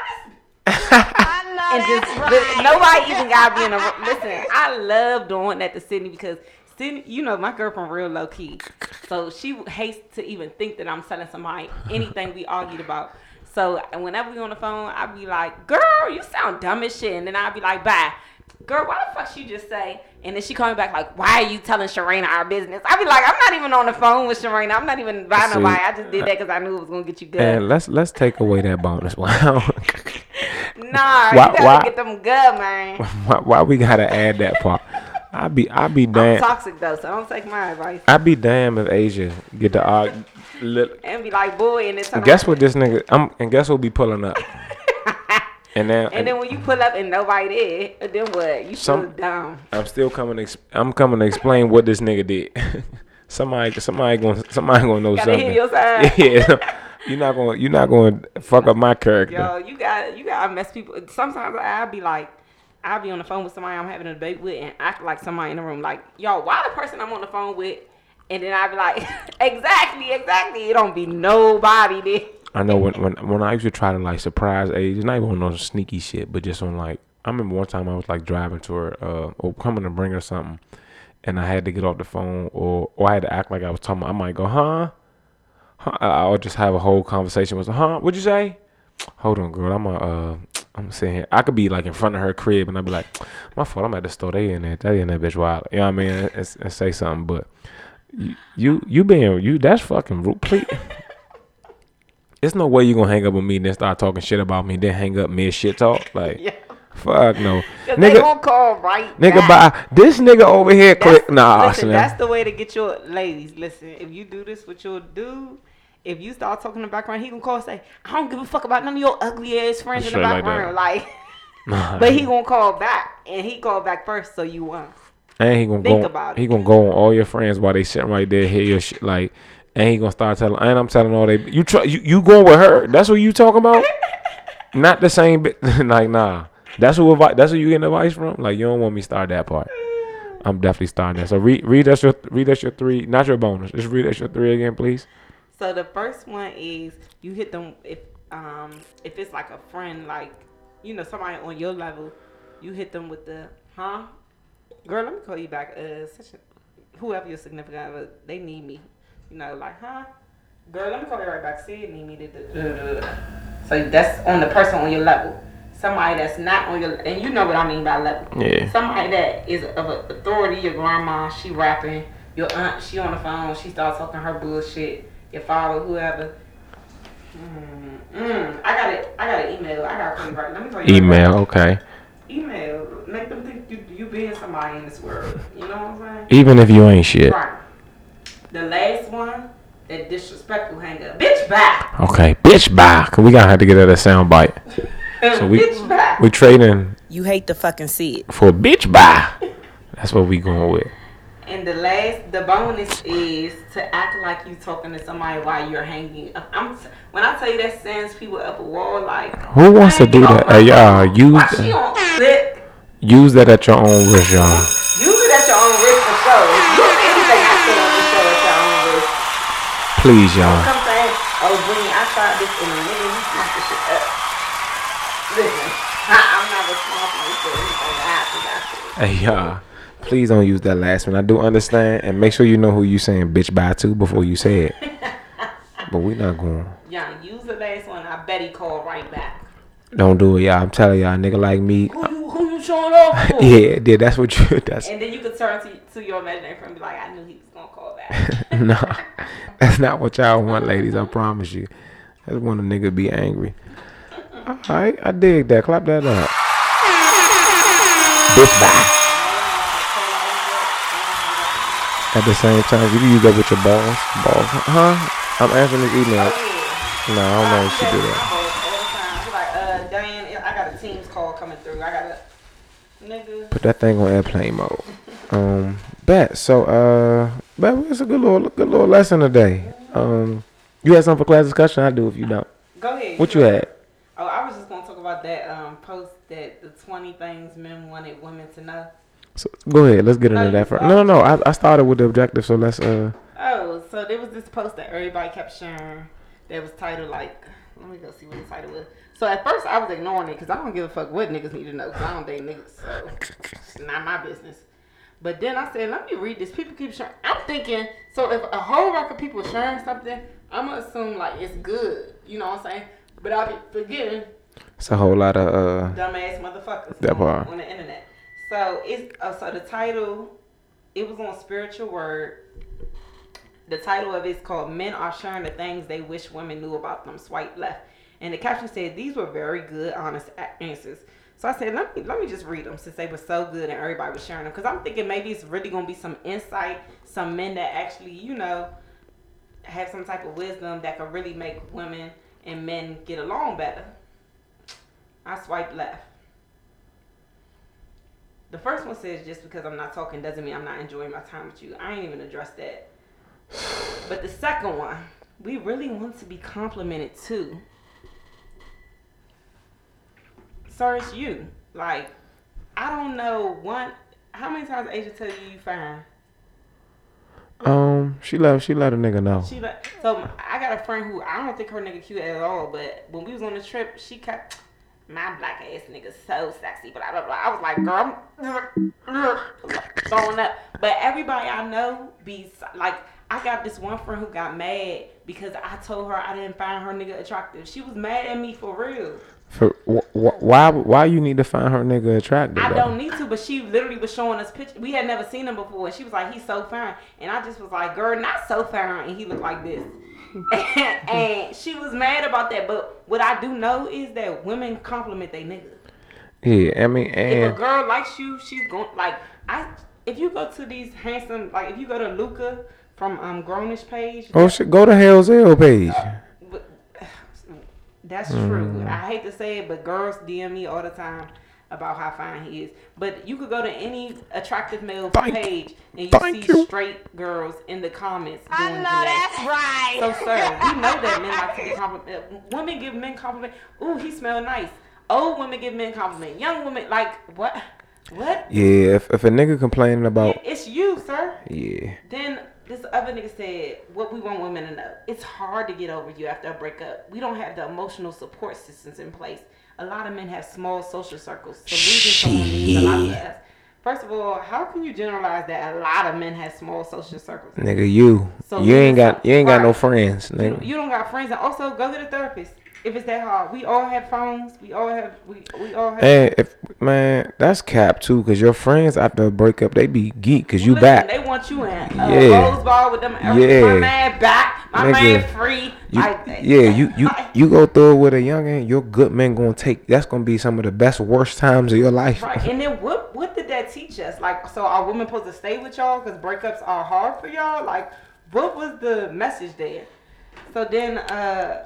S2: and just but nobody even gotta be in a listen. I love doing that to Sydney because Sydney, you know, my girlfriend real low key, so she hates to even think that I'm telling somebody anything we argued about. So whenever we on the phone, I'd be like, "Girl, you sound dumb as shit," and then I'd be like, "Bye." Girl, why the fuck she just say? And then she call me back like, "Why are you telling Sharena our business?" I'd be like, "I'm not even on the phone with Sharena. I'm not even by
S3: See,
S2: nobody. I just did that uh, because I knew it was gonna get you good."
S3: And let's let's take away that bonus. Wow.
S2: Nah,
S3: Why-
S2: you gotta
S3: why-
S2: get them good, man.
S3: why, why we gotta add that part? I be I be
S2: I'm
S3: damn
S2: toxic though, so don't take my advice.
S3: I be damn if Asia get the li-
S2: And be like, boy, and turn
S3: guess what this nigga I'm and guess what be pulling up. And then,
S2: And then when you pull up and nobody there, then what? You
S3: Some-
S2: feel dumb.
S3: I'm still coming. To ex- I'm coming to explain what this nigga did. somebody, somebody going, somebody gonna know
S2: Gotta
S3: something.
S2: hear your side.
S3: yeah, you're not gonna, you're not gonna fuck up my character.
S2: Yo, you got you gotta mess people. Sometimes I'll be like, I'll be on the phone with somebody I'm having a debate with and act like somebody in the room. Like, y'all, why the person I'm on the phone with? And then I'll be like, exactly, exactly. It don't be nobody there.
S3: I know when, when when I used to try to like surprise age, not even on sneaky shit, but just on like I remember one time I was like driving to her uh or coming to bring her something, and I had to get off the phone or or I had to act like I was talking. I might go, huh? huh? I- I'll just have a whole conversation with her. Huh? What'd you say? Hold on, girl. I'm a uh. I'm saying. I could be like in front of her crib, and I'd be like, "My fault. I'm at the store. They in there. They in that bitch wild." You know what I mean? And, and say something, but you you, you being you. That's fucking rude. Please. It's no way you gonna hang up with me and then start talking shit about me, then hang up mid shit talk. Like,
S2: Yeah.
S3: fuck no,
S2: Cause they
S3: nigga,
S2: gonna call right
S3: nigga.
S2: back.
S3: Bye. This nigga over here, click. Nah,
S2: listen, that's the way to get your ladies. Listen, if you do this with your dude, if you start talking in the background, he gonna call and say, "I don't give a fuck about none of your ugly ass friends in the
S3: Straight like
S2: background." Like, but he gonna call back, and he called back first, so you won.
S3: and he gonna
S2: think
S3: go.
S2: about
S3: he
S2: it.
S3: gonna go on all your friends while they sitting right there, hear your shit. Like, and he gonna start telling. And I'm telling all they. You try. You, you going with her? That's what you talking about? Not the same. Bit. like, nah. That's who. Advi- that's who you getting advice from. Like, you don't want me to start that part. I'm definitely starting that. So read read us your read us your three. Not your bonus. Just read us your three again, please.
S2: So the first one is you hit them if um if it's like a friend, like you know somebody on your level, you hit them with the huh, girl. Let me call you back. Uh, such a, whoever your significant other, they need me. You know, like huh, girl. Let me call you right back. See, need me to. do- do- do- do." So that's on the person on your level. Somebody that's not on your, and you know what I mean by level.
S3: Yeah.
S2: Somebody that is of authority. Your grandma, she rapping. Your aunt, she on the phone. She starts talking her bullshit. Your father, whoever. Mm, mm, I got it. I got an email. I got to right. Let me call you.
S3: Email.
S2: back.
S3: Okay.
S2: Email. make them think you you being somebody in this world. You know what I'm saying?
S3: Even if you ain't shit.
S2: Right. The last one, that disrespectful hang up. Bitch back.
S3: Okay, bitch, bye. Cause we gotta have to get that sound bite. So we
S2: bitch back.
S3: we trading
S5: You hate to fucking see it.
S3: for bitch, bye. That's what we going with.
S2: And the last, the bonus is to act like you talking to somebody while you're hanging. up. I'm when I tell you that sends people up a wall like.
S3: Who wants to do that? Hey, y'all, use
S2: on
S3: use that at your own risk, y'all.
S2: Use it at your own risk for sure. Use anything I say on the show at your own risk.
S3: Please, y'all.
S2: Come saying, oh, Brinny, I tried this in a minute. You smacked the shit up. Listen, I, I'm not responsible for anything that happens after.
S3: Hey, y'all. Please don't use that last one. I do understand, and make sure you know who you saying bitch bye to before you say it. but we not going.
S2: Yeah, use the last one. I bet he called right back.
S3: Don't do it, y'all. I'm telling y'all, nigga like me.
S2: Who you, who you showing off for?
S3: Yeah, yeah, that's what you. That's
S2: And then you could turn to, to your imaginary friend and be like, I knew he was gonna call back.
S3: no. That's not what y'all want, ladies. I promise you. I just want a nigga to be angry. All right, I dig that. Clap that up. Bitch bye. At the same time, you can use that with your balls. Balls, huh? I'm answering this email. No, I don't know if she do that.
S2: Like, uh, Diane, I got a Teams call coming through. I got a nigga.
S3: Put that thing on airplane mode. Um, bet. So, uh, bet it's a good little, good little lesson today. Um, you had something for class discussion? I do if you don't.
S2: Go ahead.
S3: What you had?
S2: Oh, I was just gonna talk about that um post that the 20 things men wanted women to know.
S3: So, go ahead. Let's get into that first. No, no, no. I, I started with the objective, so let's uh.
S2: Oh, so there was this post that everybody kept sharing that was titled like, let me go see what the title was. So at first I was ignoring it because I don't give a fuck what niggas need to know. 'cause I don't date niggas, so it's not my business. But then I said, let me read this. People keep sharing. I'm thinking, so if a whole rack of people sharing something, I'm gonna assume like it's good. You know what I'm saying? But I'll be forgetting
S3: It's a whole lot of uh.
S2: dumbass motherfuckers
S3: That
S2: on,
S3: part.
S2: on the internet. So it's uh, so the title it was on spiritual word. The title of it is called "Men Are Sharing the Things They Wish Women Knew About Them." Swipe left, and the caption said these were very good, honest answers. So I said, let me let me just read them since they were so good and everybody was sharing them because I'm thinking maybe it's really gonna be some insight, some men that actually you know have some type of wisdom that can really make women and men get along better. I swipe left. The first one says just because I'm not talking doesn't mean I'm not enjoying my time with you. I ain't even addressed that. But the second one, we really want to be complimented too. Sir, it's you. Like, I don't know one. How many times Asia tell you you fine?
S3: Um, she let she let a nigga know.
S2: She like so. I got a friend who I don't think her nigga cute at all. But when we was on the trip, she kept my black ass nigga so sexy. Blah blah blah. I was like, girl, I'm throwing up. But everybody I know be like, I got this one friend who got mad because I told her I didn't find her nigga attractive. She was mad at me for real.
S3: For wh- wh- why why you need to find her nigga attractive?
S2: I
S3: though?
S2: don't need to, but she literally was showing us pictures. We had never seen him before, and she was like, "He's so fine," and I just was like, "Girl, not so fine," and he looked like this. And, and she was mad about that. But what I do know is that women compliment they niggas.
S3: Yeah, I mean,
S2: If a girl likes you, she's going like I. If you go to these handsome, like if you go to Luca from um Grownish page,
S3: oh shit, go to Hell's Hell page.
S2: but that's true. I hate to say it, but girls DM me all the time about how fine he is. But you could go to any attractive male
S3: Thank-
S2: page and you
S3: thank
S2: see
S3: you.
S2: straight girls in the comments doing that.
S5: That's right.
S2: So, sir, we know that men like to be compliment. Women give men compliment. Ooh, he smell nice. Old women give men compliment. Young women like what? What?
S3: Yeah, if if a nigga complaining about
S2: It's you, sir.
S3: yeah,
S2: Then this other nigga said, "What we want women to know: it's hard to get over you after a breakup. We don't have the emotional support systems in place. A lot of men have small social circles, so losing someone means a lot to us." First of all, how can you generalize that a lot of men have small social circles?
S3: nigga, you
S2: So
S3: you ain't got you ain't got no friends,
S2: You,
S3: nigga.
S2: you don't got friends, and also go to the therapist. If it's that hard, we all have phones. We all have. We we all have.
S3: And if man, that's cap too, cause your friends after a breakup, they be geek, cause you
S2: Listen,
S3: back.
S2: They want you in uh,
S3: Yeah.
S2: Rose Ball with them.
S3: Yeah.
S2: My man back. My
S3: Nigga,
S2: man free.
S3: You,
S2: like,
S3: yeah, you you you go through it with a youngin, your good man gonna take. That's gonna be some of the best worst times of your life.
S2: Right, and then what what did that teach us? Like, so are women supposed to stay with y'all because breakups are hard for y'all? Like, what was the message there? So then, uh,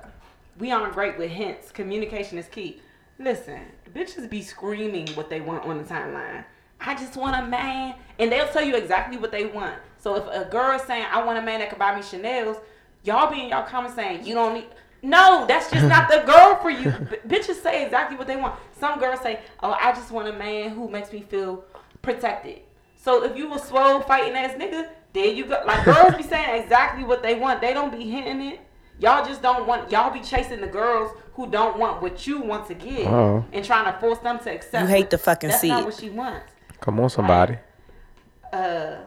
S2: we aren't great with hints. Communication is key. Listen, bitches be screaming what they want on the timeline. I just want a man, and they'll tell you exactly what they want. So if a girl is saying, "I want a man that can buy me Chanel's," y'all be in y'all comments saying, "You don't need." No, that's just not the girl for you. B- bitches say exactly what they want. Some girls say, "Oh, I just want a man who makes me feel protected." So if you a swole fighting ass nigga, there you go. Like girls be saying exactly what they want. They don't be hinting it. Y'all just don't want. Y'all be chasing the girls who don't want what you want to give
S3: Oh.
S2: and trying to force them to accept.
S5: You hate the fucking
S2: That's
S5: see
S2: not what she wants.
S3: Come on, somebody.
S2: Uh,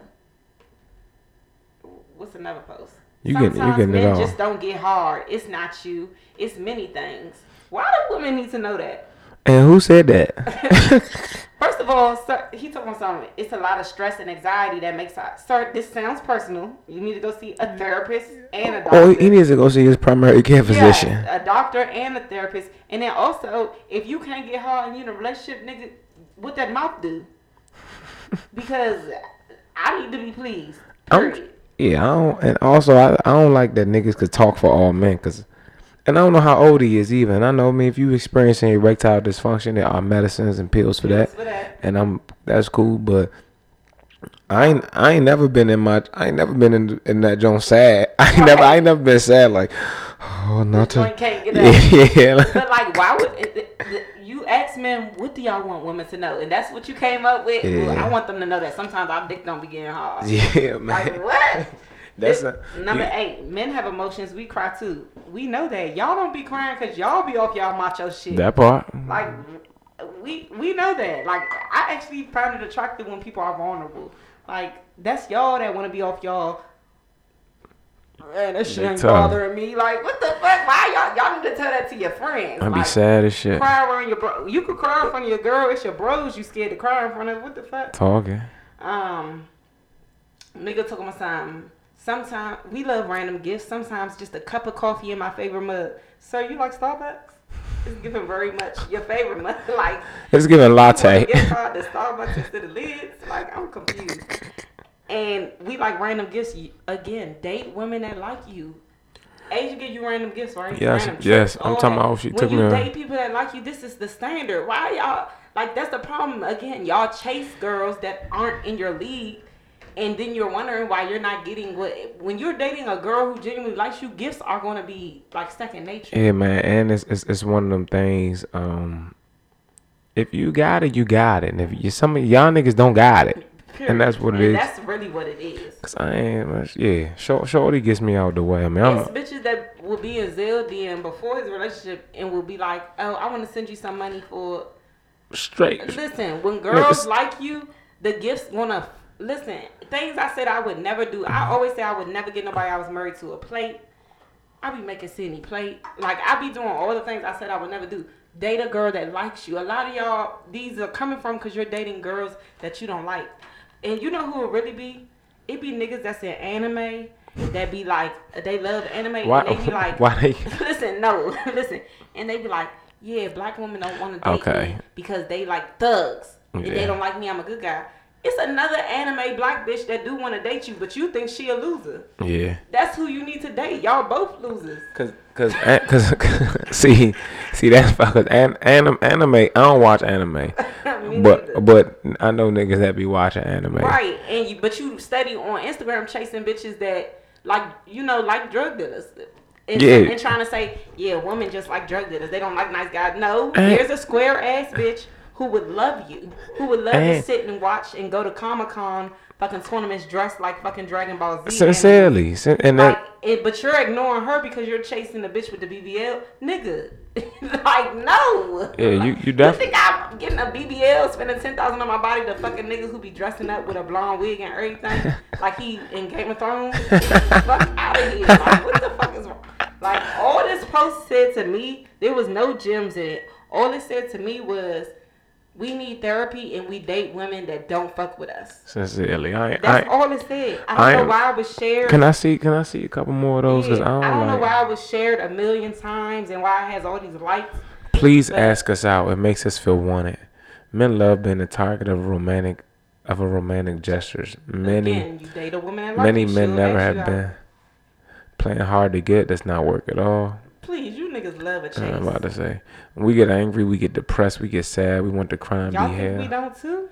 S2: what's another post?
S3: You getting- you
S2: Sometimes
S3: getting it
S2: men
S3: all.
S2: just don't get hard. It's not you. It's many things. Why do women need to know that?
S3: And who said that?
S2: First of all, sir, he told on something. It's a lot of stress and anxiety that makes us. Sir, this sounds personal. You need to go see a therapist and a doctor.
S3: oh, he needs to go see his primary care physician.
S2: Yes, a doctor and a therapist. And then also, if you can't get hard and you in a relationship, nigga, what that mouth do? Because I need to be pleased.
S3: I'm- Yeah, I don't, and also I, I don't like that niggas could talk for all men, cause, and I don't know how old he is even. I know, I mean, if you experiencing erectile dysfunction, there are medicines and pills for that,
S2: for that.
S3: and I'm that's cool. But I ain't I ain't never been in my I ain't never been in in that joint sad. I ain't never I ain't never been sad like, oh not to
S2: can't get up.
S3: yeah.
S2: But like, why would it, it, it- you ask men what do y'all want women to know, and that's what you came up with?
S3: Yeah.
S2: I want them to know that sometimes our dick don't be getting hard.
S3: Yeah, man.
S2: Like what?
S3: That's a,
S2: number
S3: you-
S2: eight. Men have emotions. We cry too. We know that. Y'all don't be crying because y'all be off y'all macho shit.
S3: That part.
S2: like we we know that. Like I actually find it attractive when people are vulnerable. Like that's y'all that want to be off y'all. Man, that shit ain't bothering me. Like what the fuck? Why y'all y'all need to tell that to your friends?
S3: I'd be
S2: like,
S3: sad as shit.
S2: Cry around your bro. You could cry in front of your girl. It's your bros. You scared to cry in front of. What the fuck?
S3: Talking.
S2: Um, nigga took my time. Sometimes we love random gifts. Sometimes just a cup of coffee in my favorite mug. Sir, you like Starbucks? It's giving very much your favorite mug. like
S3: It's giving latte.
S2: Gift card to Starbucks instead of lids. Like I'm confused. And we like random gifts. Again, date women that like you. Asia give you random gifts, right?
S3: Yes, yes. I'm talking about she
S2: when
S3: took
S2: you
S3: me
S2: date people that like you, this is the standard. Why y'all like that's the problem. Again, y'all chase girls that aren't in your league, and then you're wondering why you're not getting what. When you're dating a girl who genuinely likes you, gifts are going to be like second nature.
S3: Yeah, man, and it's, it's it's one of them things. Um, if you got it, you got it. And if you some of y'all niggas don't got it, and that's what it
S2: and
S3: is.
S2: That's really what it is.
S3: Cause I ain't, much- yeah. Short, shorty gets me out the way. I mean, I'm
S2: It's bitches that will be in Zell DM before his relationship and will be like, "Oh, I want to send you some money for."
S3: straight.
S2: Listen, when girls like you, the gifts gonna listen. Things I said I would never do. I always say I would never get nobody I was married to a plate. I be making Sydney plate. Like I be doing all the things I said I would never do. Date a girl that likes you. A lot of y'all, these are coming from because you're dating girls that you don't like. And you know who it really be? It be niggas that's in anime that be like they love anime
S3: Why?
S2: and they be like
S3: why they?
S2: listen, no, listen, and they be like, yeah, black women don't want to date
S3: Okay.
S2: me because they like thugs
S3: Yeah.
S2: they don't like me. I'm a good guy. It's another anime black bitch that do want to date you, but you think she a loser.
S3: Yeah.
S2: That's who you need to date. Y'all both losers.
S3: Cause, cause, an- cause, see, see, that's because an, anim, anime. I don't watch anime,
S2: Me neither.
S3: but, but I know niggas that be watching anime.
S2: Right, and you, but you study on Instagram chasing bitches that like you know like drug dealers. And,
S3: Yeah.
S2: and trying to say, yeah, women just like drug dealers. They don't like nice guys. No,
S3: And-
S2: here's a square ass bitch who would love you, who would love to sit and watch and go to Comic Con fucking tournaments dressed like fucking Dragon Ball Z.
S3: Sincerely, sin- and
S2: Like,
S3: that,
S2: it, but you're ignoring her because you're chasing the bitch with the BBL, nigga. like no.
S3: Yeah, you- you
S2: definitely.
S3: You
S2: think I'm getting a BBL, spending ten thousand on my body to fucking niggas who be dressing up with a blonde wig and everything, like he in Game of Thrones? fuck out of here! Like what the fuck is wrong? Like all this post said to me, there was no gems in it. All it said to me was, we need therapy and we date women that don't fuck with us.
S3: Sincerely, I, I,
S2: That's all it said. I don't
S3: I
S2: know why it was shared.
S3: can I see? Can I see a couple more of those? Cause I don't,
S2: I don't know why it was shared a million times and why it has all these likes.
S3: Please
S2: But-
S3: ask us out. It makes us feel wanted. Men love being the target of romantic, of a romantic gestures. Many,
S2: Again, you date a woman like
S3: many men never have
S2: out.
S3: been playing hard to get. Does not work at all.
S2: Please, you niggas love a chase.
S3: I'm about to say. When we get angry, we get depressed, we get sad, we want the crime
S2: Y'all
S3: be
S2: think we don't too?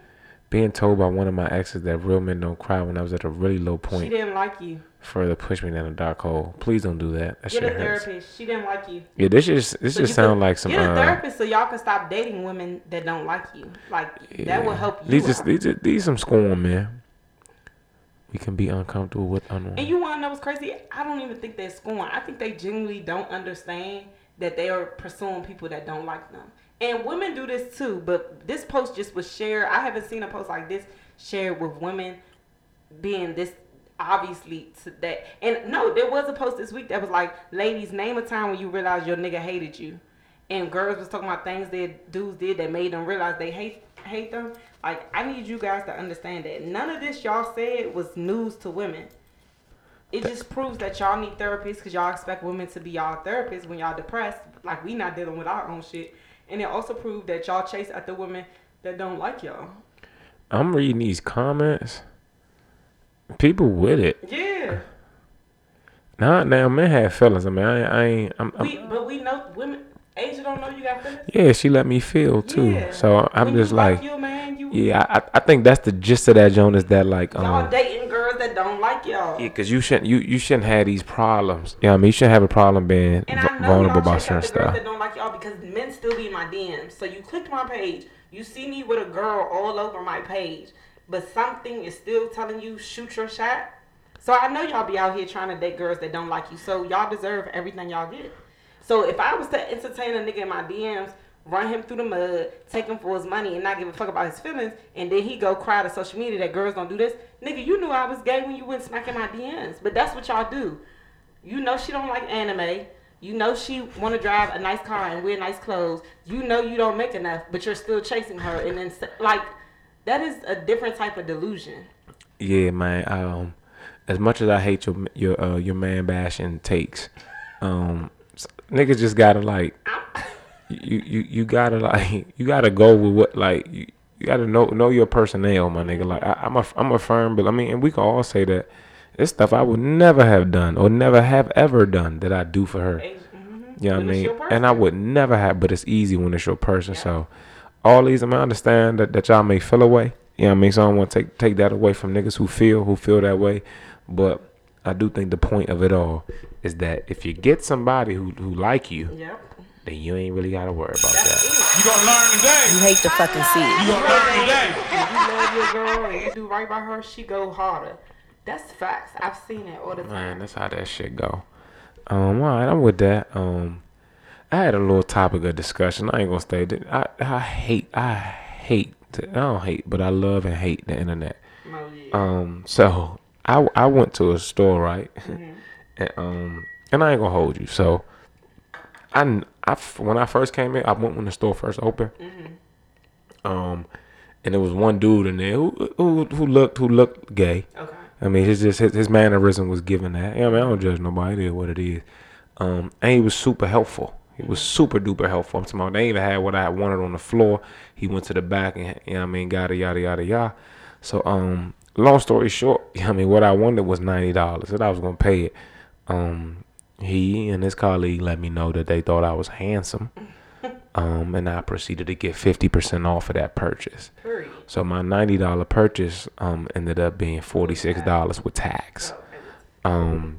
S3: Being told by one of my exes that real men don't cry when I was at a really low point.
S2: She didn't like you.
S3: further push me down a dark hole. Please don't do that. That
S2: Get
S3: shit
S2: a
S3: hurts.
S2: therapist. She didn't like you.
S3: Yeah, this just this
S2: So
S3: just sound
S2: could-
S3: like some
S2: Get a
S3: uh,
S2: therapist so y'all can stop dating women that don't like you. Like that will help you.
S3: These just
S2: out.
S3: these just, these some scorn man. We can be uncomfortable with unknown.
S2: And you want to know what's crazy? I don't even think they're scorn. I think they genuinely don't understand that they are pursuing people that don't like them. And women do this too, but this post just was shared. I haven't seen a post like this shared with women being this obviously to that. And no, there was a post this week that was like, ladies, name a time when you realized your nigga hated you. And girls was talking about things that dudes did that made them realize they hate hate them. Like I need you guys to understand that none of this y'all said was news to women. It just proves that y'all need therapists because y'all expect women to be y'all therapists when y'all depressed. Like we not dealing with our own shit. And it also proved that y'all chase after women that don't like y'all.
S3: I'm reading these comments. People with it.
S2: Yeah.
S3: Nah, now men have feelings. I mean, I, I ain't. I'm, I'm,
S2: We but we know women Asia don't know you got feelings.
S3: yeah, she let me feel too.
S2: Yeah.
S3: So I'm
S2: When
S3: just
S2: you
S3: like,
S2: you, man, you
S3: yeah, I, I think that's the gist of that, Joan. Is that like,
S2: y'all
S3: um,
S2: dating girls that don't like y'all.
S3: yeah, because you shouldn't, you you shouldn't have these problems. Yeah, I mean, you shouldn't have a problem being
S2: And
S3: vu-
S2: I know
S3: vulnerable about certain
S2: girls
S3: stuff.
S2: that don't like y'all because men still be in my DMs. So you clicked my page, you see me with a girl all over my page, but something is still telling you shoot your shot. So I know y'all be out here trying to date girls that don't like you. So y'all deserve everything y'all get. So if I was to entertain a nigga in my DMs, run him through the mud, take him for his money, and not give a fuck about his feelings, and then he go cry to social media that girls don't do this, nigga, you knew I was gay when you went smacking my DMs. But that's what y'all do. You know she don't like anime. You know she want to drive a nice car and wear nice clothes. You know you don't make enough, but you're still chasing her, and then like that is a different type of delusion.
S3: Yeah, man. Um, as much as I hate your your uh, your man bashing takes, um, niggas just gotta like, you you you gotta like, you gotta go with what like you, you gotta know know your personnel, my nigga. Like I, I'm a I'm a firm, but I mean, and we can all say that it's stuff I would never have done or never have ever done that I do for her.
S2: Mhm.
S3: You know what I mean? And I would never have, but it's easy when it's your person. So all these, I mean, I understand that, that y'all may feel away. You know what I mean? So I don't want to take take that away from niggas who feel who feel that way. But I do think the point of it all is that if you get somebody who who like you,
S2: Yep.
S3: then you ain't really gotta worry about
S2: That's
S3: that.
S2: it.
S4: You gonna learn today.
S5: You hate to fucking see it.
S4: You gonna learn today.
S2: If you love your girl and you do right by her, she go harder. That's facts. I've seen it all the
S3: Man,
S2: time.
S3: that's how that shit go. Um, all right, I'm with that. Um, I had a little topic of discussion. I ain't gonna stay. there. I I hate I hate to, I don't hate, but I love and hate the internet.
S2: Oh, yeah.
S3: Um, so I I went to a store right, and um, and I ain't gonna hold you. So I I when I first came in, I went when the store first opened. Um, and there was one dude in there who who who looked who looked gay.
S2: okay.
S3: I mean, his just his, his mannerism was given that. Yeah, I mean, I don't judge nobody. It is what it is. Um, and he was super helpful. He was super duper helpful. I'm talking about they even had what I wanted on the floor. He went to the back and you know what I mean, yada yada yada yada. So um, long story short, you know what I mean, what I wanted was ninety dollars. That I was gonna pay it. Um, he and his colleague let me know that they thought I was handsome. Um, and I proceeded to get fifty percent off of that purchase. So my ninety dollar purchase um ended up being forty six dollars with tax. Um,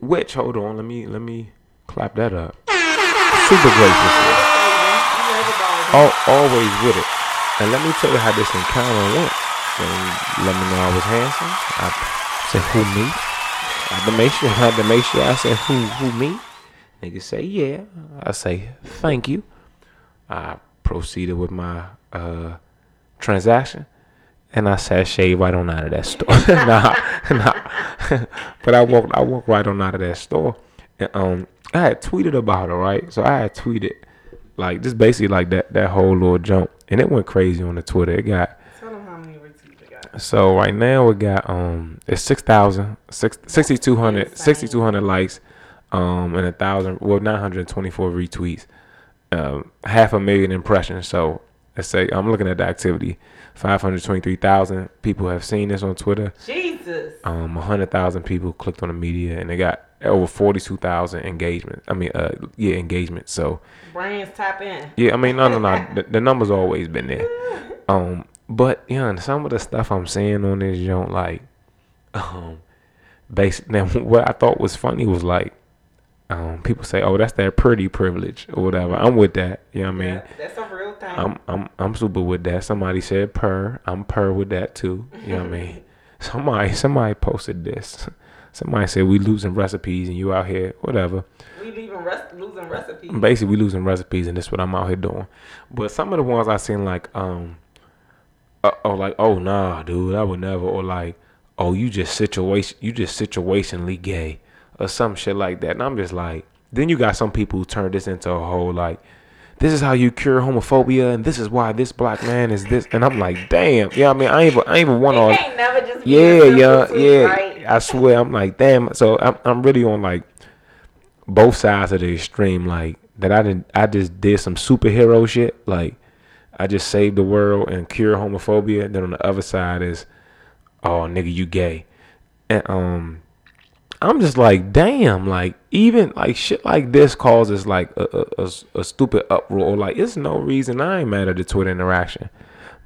S3: which hold on, let me let me clap that up. Super grateful always with it. And let me tell you how this encounter went. And let me know I was handsome. I said who me? I had to make sure. I had to make sure I said who who me. Nigga say yeah. I say thank you. I proceeded with my uh transaction and I sashayed right on out of that store. nah, nah. but I walked I walked right on out of that store. And, um I had tweeted about it, right? So I had tweeted like just basically like that that whole little jump, and it went crazy on the Twitter. It got
S2: Tell them how many retweets it got.
S3: So right now we got um it's 6,000 six- 6,200
S2: insane.
S3: 6,200 likes um and a thousand well 924 retweets um half a million impressions so let's say I'm looking at the activity 523,000 people have seen this on Twitter
S2: Jesus.
S3: um 100,000 people clicked on the media and they got over 42,000 engagement I mean uh yeah engagement so
S2: Brains tap in.
S3: yeah, I mean, no, no, no. The, the numbers always been there. Um, but you know, some of the stuff I'm seeing on this joint, like, um, basic. Now, what I thought was funny was like, um, people say, "Oh, that's that pretty privilege" or whatever. I'm with that. You know what I mean?
S2: Yeah, that's a real thing.
S3: I'm, I'm, I'm super with that. Somebody said per. I'm per with that too. You know what I mean? Somebody, somebody posted this. Somebody said we losing recipes and you out here, whatever
S2: we leaving rest, losing recipes.
S3: basically we losing recipes and that's what I'm out here doing. But some of the ones I seen like um uh, oh like oh nah dude I would never or like oh you just situation you just situationally gay or some shit like that. And I'm just like then you got some people who turn this into a whole like this is how you cure homophobia and this is why this black man is this and I'm like damn yeah I mean I ain't even, I ain't even want all
S2: can't never just be
S3: yeah, yeah, yeah.
S2: right?
S3: I swear, I'm like, damn. So I'm, I'm really on like both sides of the extreme. Like that, I didn't, I just did some superhero shit. Like I just saved the world and cure homophobia. And then on the other side is, oh nigga, you gay, and um, I'm just like, damn. Like even like shit like this causes like a a, a, a stupid uproar. Like it's no reason I ain't mad at the Twitter interaction,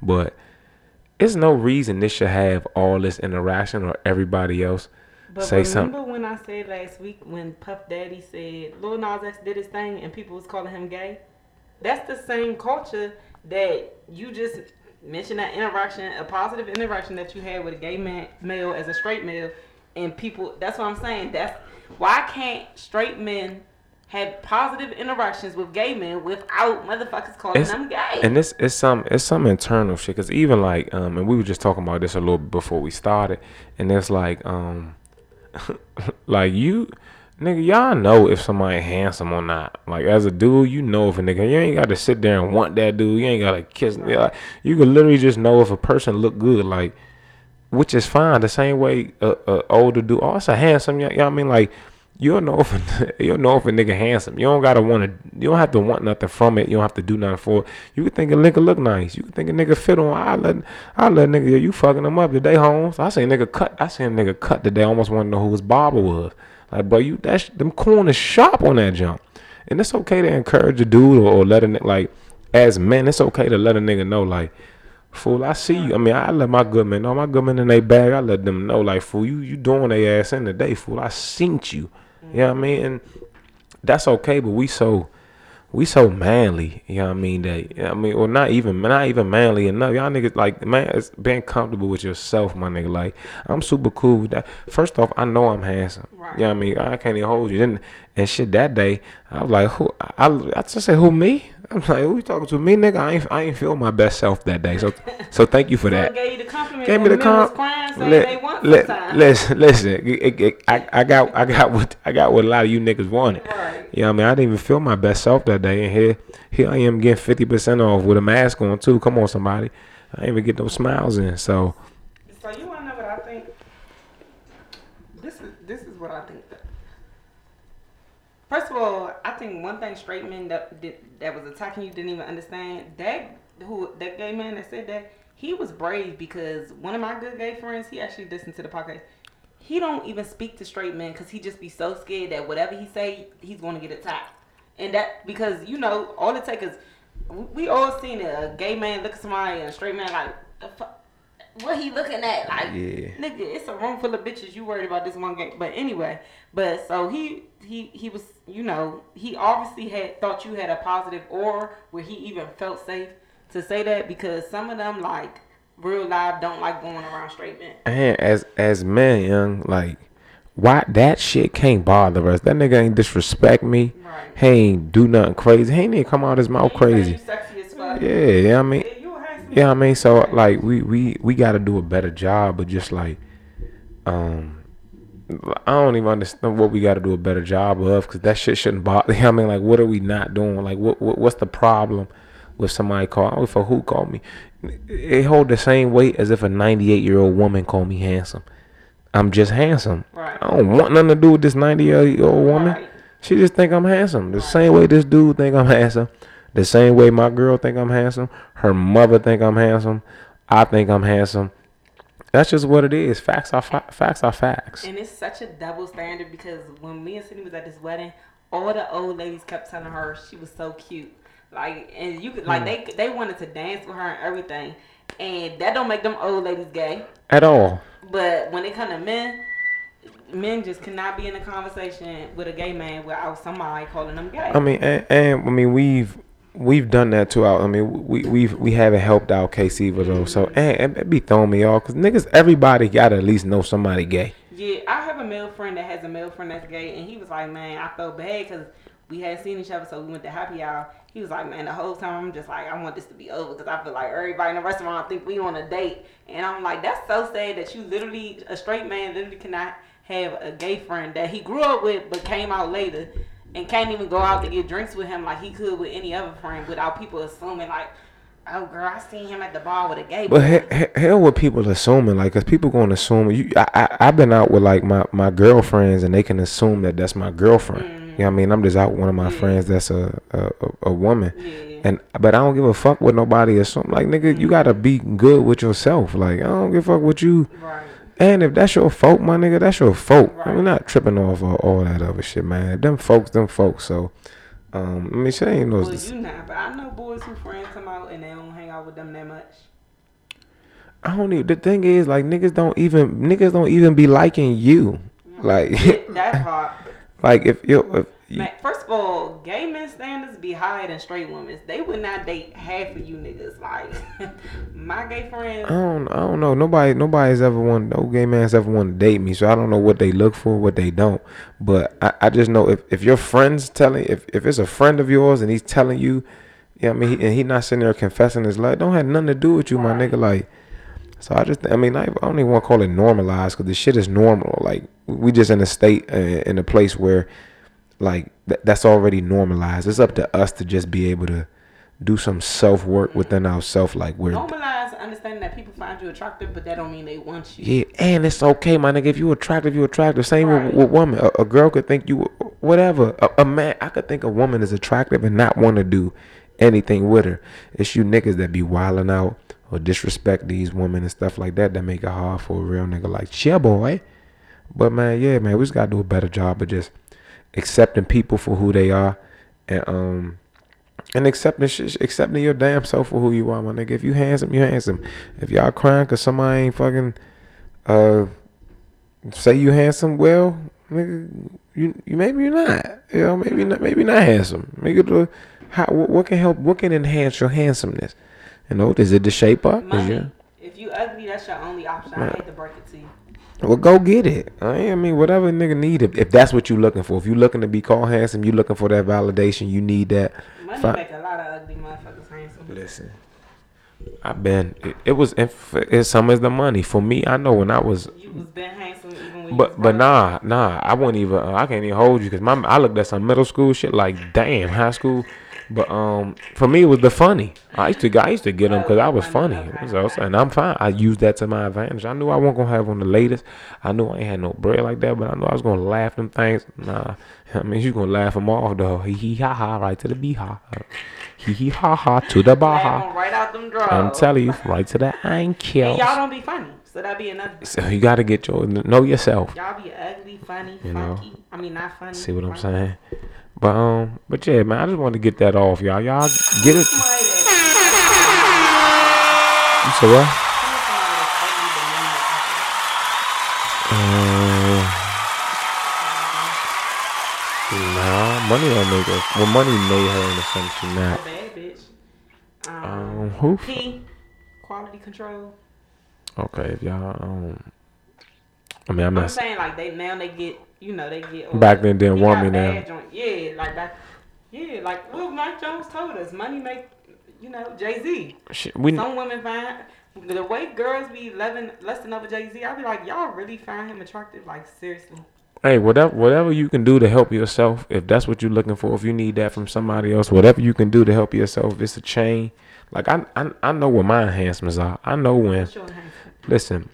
S3: but it's no reason this should have all this interaction or everybody else
S2: But
S3: say
S2: remember
S3: something.
S2: Remember when I said last week when Puff Daddy said Lil Nas X did his thing and people was calling him gay? That's the same culture that you just mentioned that interaction, a positive interaction that you had with a gay man male as a straight male, and people. That's what I'm saying. That's why can't straight men have positive interactions with gay men without motherfuckers calling
S3: It's,
S2: them gay?
S3: and this it's some it's some internal shit. Cause even like um, and we were just talking about this a little bit before we started, and it's like um, like you. Nigga, y'all know if somebody handsome or not. Like as a dude, you know if a nigga. You ain't got to sit there and want that dude. You ain't got to kiss. Like, you can literally just know if a person look good. Like which is fine. The same way a, a older dude, oh, it's a handsome. You know I mean? Like you'll know if a, you'll know if a nigga handsome. You don't gotta want to. You don't have to want nothing from it. You don't have to do nothing for it. You can think a nigga look nice. You can think a nigga fit on. I let I let nigga. You fucking them up today, Holmes. I seen nigga cut. I seen nigga cut today. I almost want to know who his barber was. Like, bro, you that's them corners sharp on that jump. And it's okay to encourage a dude or, or let a like as men. It's okay to let a nigga know like. Fool, I see you. I mean, I let my good men know. My good men in they bag, I let them know, like, fool, you you doing their ass in the day, fool. I seen you. You know what I mean? And that's okay, but we so we so manly, you know what I mean? That I mean, or not even not even manly enough. Y'all niggas like man, it's being comfortable with yourself, my nigga. Like I'm super cool with that. First off, I know I'm handsome.
S2: Right.
S3: You know what I mean? I can't even hold you. Then and shit that day, I was like, who? I I just said, who me? I'm like, who you talking to? Me, nigga? I ain't I ain't feel my best self that day. So so thank you for that.
S2: gave you the compliment.
S3: Gave me the
S2: and men was
S3: comp.
S2: crying saying
S3: Li-
S2: they want
S3: li-
S2: sometimes.
S3: Listen, listen. it- it- I, I got, I got what, I got what a lot of you niggas wanted.
S2: Right.
S3: You know what I mean? I didn't even feel my best self that day, and here, here I am getting fifty percent off with a mask on too. Come on, somebody. I ain't even get no smiles in. So
S2: you wanna know what I think? This is this is what I think. First of all, I think one thing straight men that that was attacking you didn't even understand that who that gay man that said that he was brave because one of my good gay friends he actually listened to the podcast. He don't even speak to straight men because he just be so scared that whatever he say he's going to get attacked, and that because you know all it takes is we all seen a gay man look at somebody and a straight man like the fuck what he looking at? Like,
S3: Yeah.
S2: nigga, it's a room full of bitches. You worried about this one game? But anyway, but so he he he was, you know, he obviously had thought you had a positive aura where he even felt safe to say that because some of them like real live don't like going around straight men.
S3: and as as men, young, like why that shit can't bother us. That nigga ain't disrespect me.
S2: Right.
S3: He ain't do nothing crazy. He ain't even come out his mouth
S2: He
S3: crazy.
S2: Sexy as fuck.
S3: Yeah, yeah. I mean,
S2: Yeah, you a handsome
S3: I mean, so like we we we got to do a better job but just like, um, I don't even understand what we got to do a better job of because that shit shouldn't bother. I mean, like, what are we not doing? Like, what, what what's the problem with somebody call? I don't for who called me. It hold the same weight as if a 98 year old woman called me handsome. I'm just handsome.
S2: Right.
S3: I don't want nothing to do with this 90 year old woman.
S2: Right.
S3: She just think I'm handsome. The same way this dude think I'm handsome. The same way my girl think I'm handsome. Her mother think I'm handsome. I think I'm handsome. That's just what it is. Facts are fa- facts are facts.
S2: And it's such a double standard because when me and Sydney was at this wedding, all the old ladies kept telling her she was so cute. Like and you could like hmm. they they wanted to dance with her and everything. And that don't make them old ladies gay.
S3: At all.
S2: But when it come to men, men just cannot be in a conversation with a gay man without somebody calling them gay.
S3: I mean, and, and I mean, we've we've done that too. Out. I mean, we we've we haven't helped out KC with those. So and it be throwing me off because niggas, everybody got to at least know somebody gay.
S2: Yeah, I have a male friend that has a male friend that's gay, and he was like, "Man, I felt bad because we had seen each other, so we went to happy hour." He was like, "Man, the whole time I'm just like, I want this to be over because I feel like everybody in the restaurant think we on a date." And I'm like, "That's so sad that you literally a straight man literally cannot have a gay friend that he grew up with but came out later." And can't even go out to get drinks with him like he could with any other friend without people assuming like, oh girl, I seen him at the bar with a gay.
S3: But
S2: boy."
S3: he, he, hell, with people assuming like, cause people gonna assume you. I, I I've been out with like my my girlfriends and they can assume that that's my girlfriend. You know what I mean? I'm just out with one of my friends that's a a, a, woman.
S2: Yeah.
S3: And but I don't give a fuck what nobody assume. Like nigga, you mm-hmm. gotta be good with yourself. Like I don't give a fuck what you.
S2: right.
S3: And if that's your fault, my nigga, that's your fault.
S2: Right.
S3: I'm not tripping off all, all that other shit, man. Them folks, them folks. So, um, I mean, shit ain't no.
S2: Well, you not, but I know boys who friends come out and they don't hang out with them that much.
S3: I don't even. The thing is, like, niggas don't even niggas don't even be liking you. Like,
S2: That part.
S3: like if you if
S2: Man, first of all, gay men standards be higher than straight women's. They would not date half of you niggas. Like my gay friends.
S3: I don't I don't know. Nobody nobody's ever want no gay man's ever want to date me. So I don't know what they look for, what they don't. But I, I just know if, if your friend's telling if, if it's a friend of yours and he's telling you, yeah, I mean, he, and he not sitting there confessing his life, don't have nothing to do with you, my nigga. Like, so I just I mean I, I don't even want to call it normalized because the shit is normal. Like we just in a state uh, in a place where like th- that's already normalized. It's up to us to just be able to do some self work within ourselves. Like we're
S2: Normalize understanding that people find you attractive, but that don't mean they want you.
S3: Yeah, and it's okay, my nigga. If you attractive, you attractive. Same
S2: Right.
S3: with, with women. A, a girl could think you whatever. A, a man, I could think a woman is attractive and not want to do anything with her. It's you niggas that be wilding out or disrespect these women and stuff like that that make it hard for a real nigga like yeah, boy. But man, yeah, man, we just gotta do a better job of just accepting people for who they are, and um. And accepting accepting your damn self for who you are, my nigga. If you handsome, you handsome. If y'all crying cause somebody ain't fucking uh say you handsome, well, nigga, you you maybe you're not. You know, maybe not maybe not handsome. Maybe the how what, what can help what can enhance your handsomeness? You know, is it the shape up?
S2: Money.
S3: your-
S2: If you ugly, that's your only option. I hate to break it to you.
S3: Well, go get it. I mean, whatever nigga need. If, if that's what you looking for, if you looking to be called handsome, you looking for that validation. You need that.
S2: Money
S3: Fi-
S2: make a lot of ugly motherfuckers handsome.
S3: Listen, I've been. It, it was. If it's some is the money for me. I know when I was
S2: You was been handsome even when
S3: But but nah nah I wouldn't even uh, I can't even hold you because my I looked at some middle school shit like damn high school, but um for me it was the funny I used to I used to get them because I was funny so, and I'm fine I used that to my advantage I knew I wasn't gonna have on the latest I knew I ain't had no bread like that but I knew I was gonna laugh them things nah I mean you gonna laugh them off though hee hee ha ha right to the bee ha hee hee ha ha to the baha
S2: right out them drawers.
S3: I'm telling you right to the
S2: And
S3: ankles
S2: y'all don't be funny, so that be another.
S3: so you gotta get your know yourself
S2: Y'all be ugly, funny,
S3: You know.
S2: funky. I mean, not funny.
S3: See what I'm saying? But um, but yeah, man, I just wanted to get that off, y'all. Y'all get it. You what?
S2: somebody that's ugly but money
S3: Uh, nah, money don't make us. Well, money made her in a sense she not.
S2: bad bitch. Um,
S3: Um, who?
S2: P, quality control.
S3: Okay, if y'all um, I mean, I'm
S2: I'm
S3: not.
S2: saying like they now they get you know they get
S3: Back then didn't want me now.
S2: joint- Yeah, like back. Yeah, like Lil Mike Jones told us, money make you know Jay Z.
S3: We
S2: Some women find The way girls be loving lusting over Jay Z, I be like, y'all really find him attractive? Like seriously.
S3: Hey, whatever whatever you can do to help yourself, if that's what you're looking for, if you need that from somebody else, whatever you can do to help yourself, it's a chain. Like I I, I know what my enhancements are. I know when. Listen,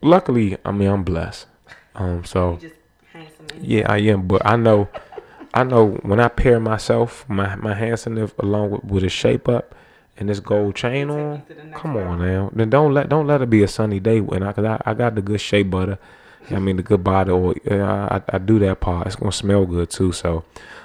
S3: luckily, I mean I'm blessed. Um, so
S2: You just handsome. And
S3: yeah, I am. But I know, I know when I pair myself, my my handsomeness along with, with a shape up and this gold chain on.
S2: to the next
S3: Come on now, then don't let don't let it be a sunny day when I cause I, I got the good shea butter. I mean the good body oil. I, I do that part. It's gonna smell good too. So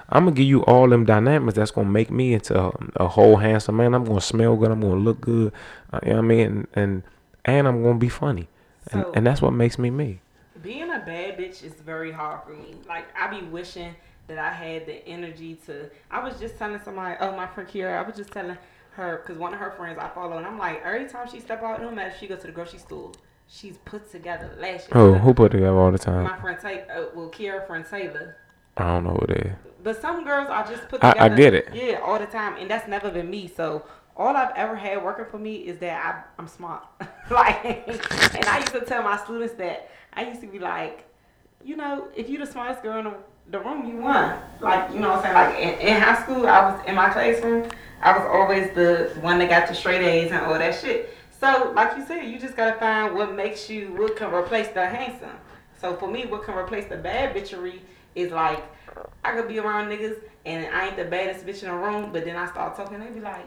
S3: I'm gonna give you all them dynamics that's gonna make me into a, a whole handsome man. I'm gonna smell good. I'm gonna look good. Uh, you know what I mean? And and, and I'm gonna be funny. And, and that's what makes me me.
S2: Being a bad bitch is very hard for me. Like I be wishing that I had the energy to. I was just telling somebody, oh my friend I was just telling her because one of her friends I follow, and I'm like, every time she step out, no matter if she go to the grocery store, she's put together lashes.
S3: Oh, who put together all the time?
S2: My friend Taylor, uh, well, Kira friend Taylor.
S3: I don't know who is.
S2: But some girls are just put
S3: I-
S2: together.
S3: I get it.
S2: Yeah, all the time, and that's never been me. So all I've ever had working for me is that I, I'm smart. like, and I used to tell my students that I used to be like, you know, if you're the smartest girl in the, the room, you won. Like, you know what I'm saying? Like in, in high school, I was in my classroom. I was always the one that got the straight A's and all that shit. So, like you said, you just gotta find what makes you, what can replace the handsome. So for me, what can replace the bad bitchery is like I could be around niggas and I ain't the baddest bitch in the room, but then I start talking, they be like,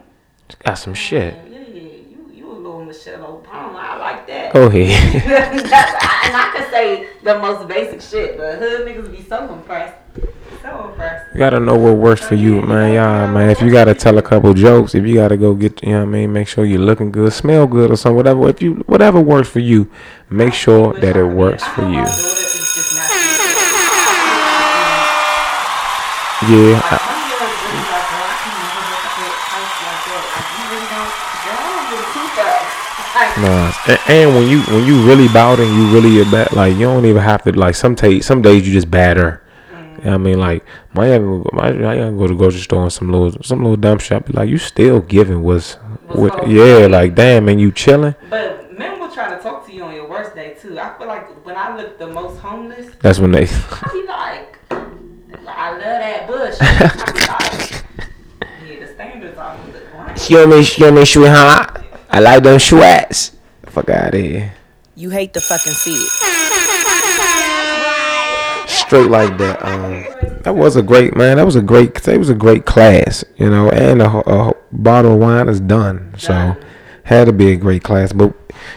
S3: Got some shit.
S2: Yeah, yeah, you you a little Michelle Obama. I like that.
S3: Go ahead.
S2: And I could say the most basic shit, but hood niggas be so impressed, so impressed.
S3: You gotta know what works for you, man. Yeah, man. If you gotta tell a couple jokes, if you gotta go get, you know what I mean, make sure you're looking good, smell good, or something, whatever. If you, whatever works for you, make sure that it works for you.
S2: my daughter is just not
S3: Yeah, I,
S2: some girls really like, girl, I can't even look at that house like that. Like, you really don't, girl, I don't really too fast. Like,
S3: nah. And, and when you when you really bout it and you really a bad, like you don't even have to like some days some days you just batter. You know I mean, like my young, my, my young go to the grocery store and some little some little dumb shop. Be like, you still giving what's, what? Yeah,
S2: up?
S3: like damn, and you chilling.
S2: But men will try to talk to you on your worst day too. I feel like when I look the most homeless,
S3: That's when they.
S2: I be like, I love that bush. I be like, yeah, the standards are the grind.
S3: You me, you me, sweetheart. I like them sweats. Fuck out of here.
S5: You hate to fucking see it.
S3: Straight like that. Um, that was a great man. That was a great. That was a great class. You know, and a, a bottle of wine is done. So, had to be a great class. But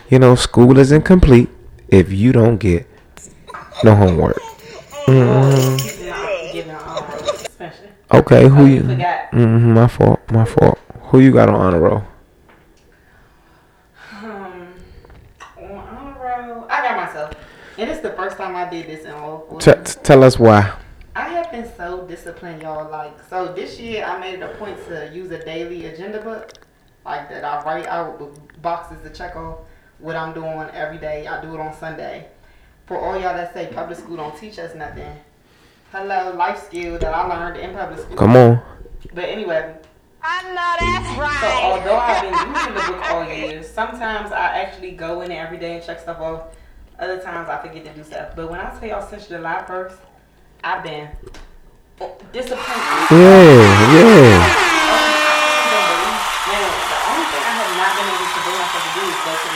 S3: you know, school isn't complete if you don't get no homework.
S2: Giving out, giving out, especially.
S3: Okay, who you?
S2: you.
S3: Mm-hmm, my fault. My fault. Who you got on honor roll?
S2: Um, on honor roll, I got myself. And it's the first time I did this in all four
S3: T- t- tell us why.
S2: I have been so disciplined, y'all. Like, so this year I made it a point to use a daily agenda book, like that I write out with boxes to check off what I'm doing every day. I do it on Sunday. For all y'all that say public school don't teach us nothing, hello, life skill that I learned in public school.
S3: Come on.
S2: But anyway. I know that's right. So although I've been using the book all year, sometimes I actually go in there every day and check stuff off. Other times I forget to do stuff. But when I tell y'all since July first, I've been disappointed.
S3: Yeah, yeah.
S2: The only thing I have not been able to bring myself to do is go to.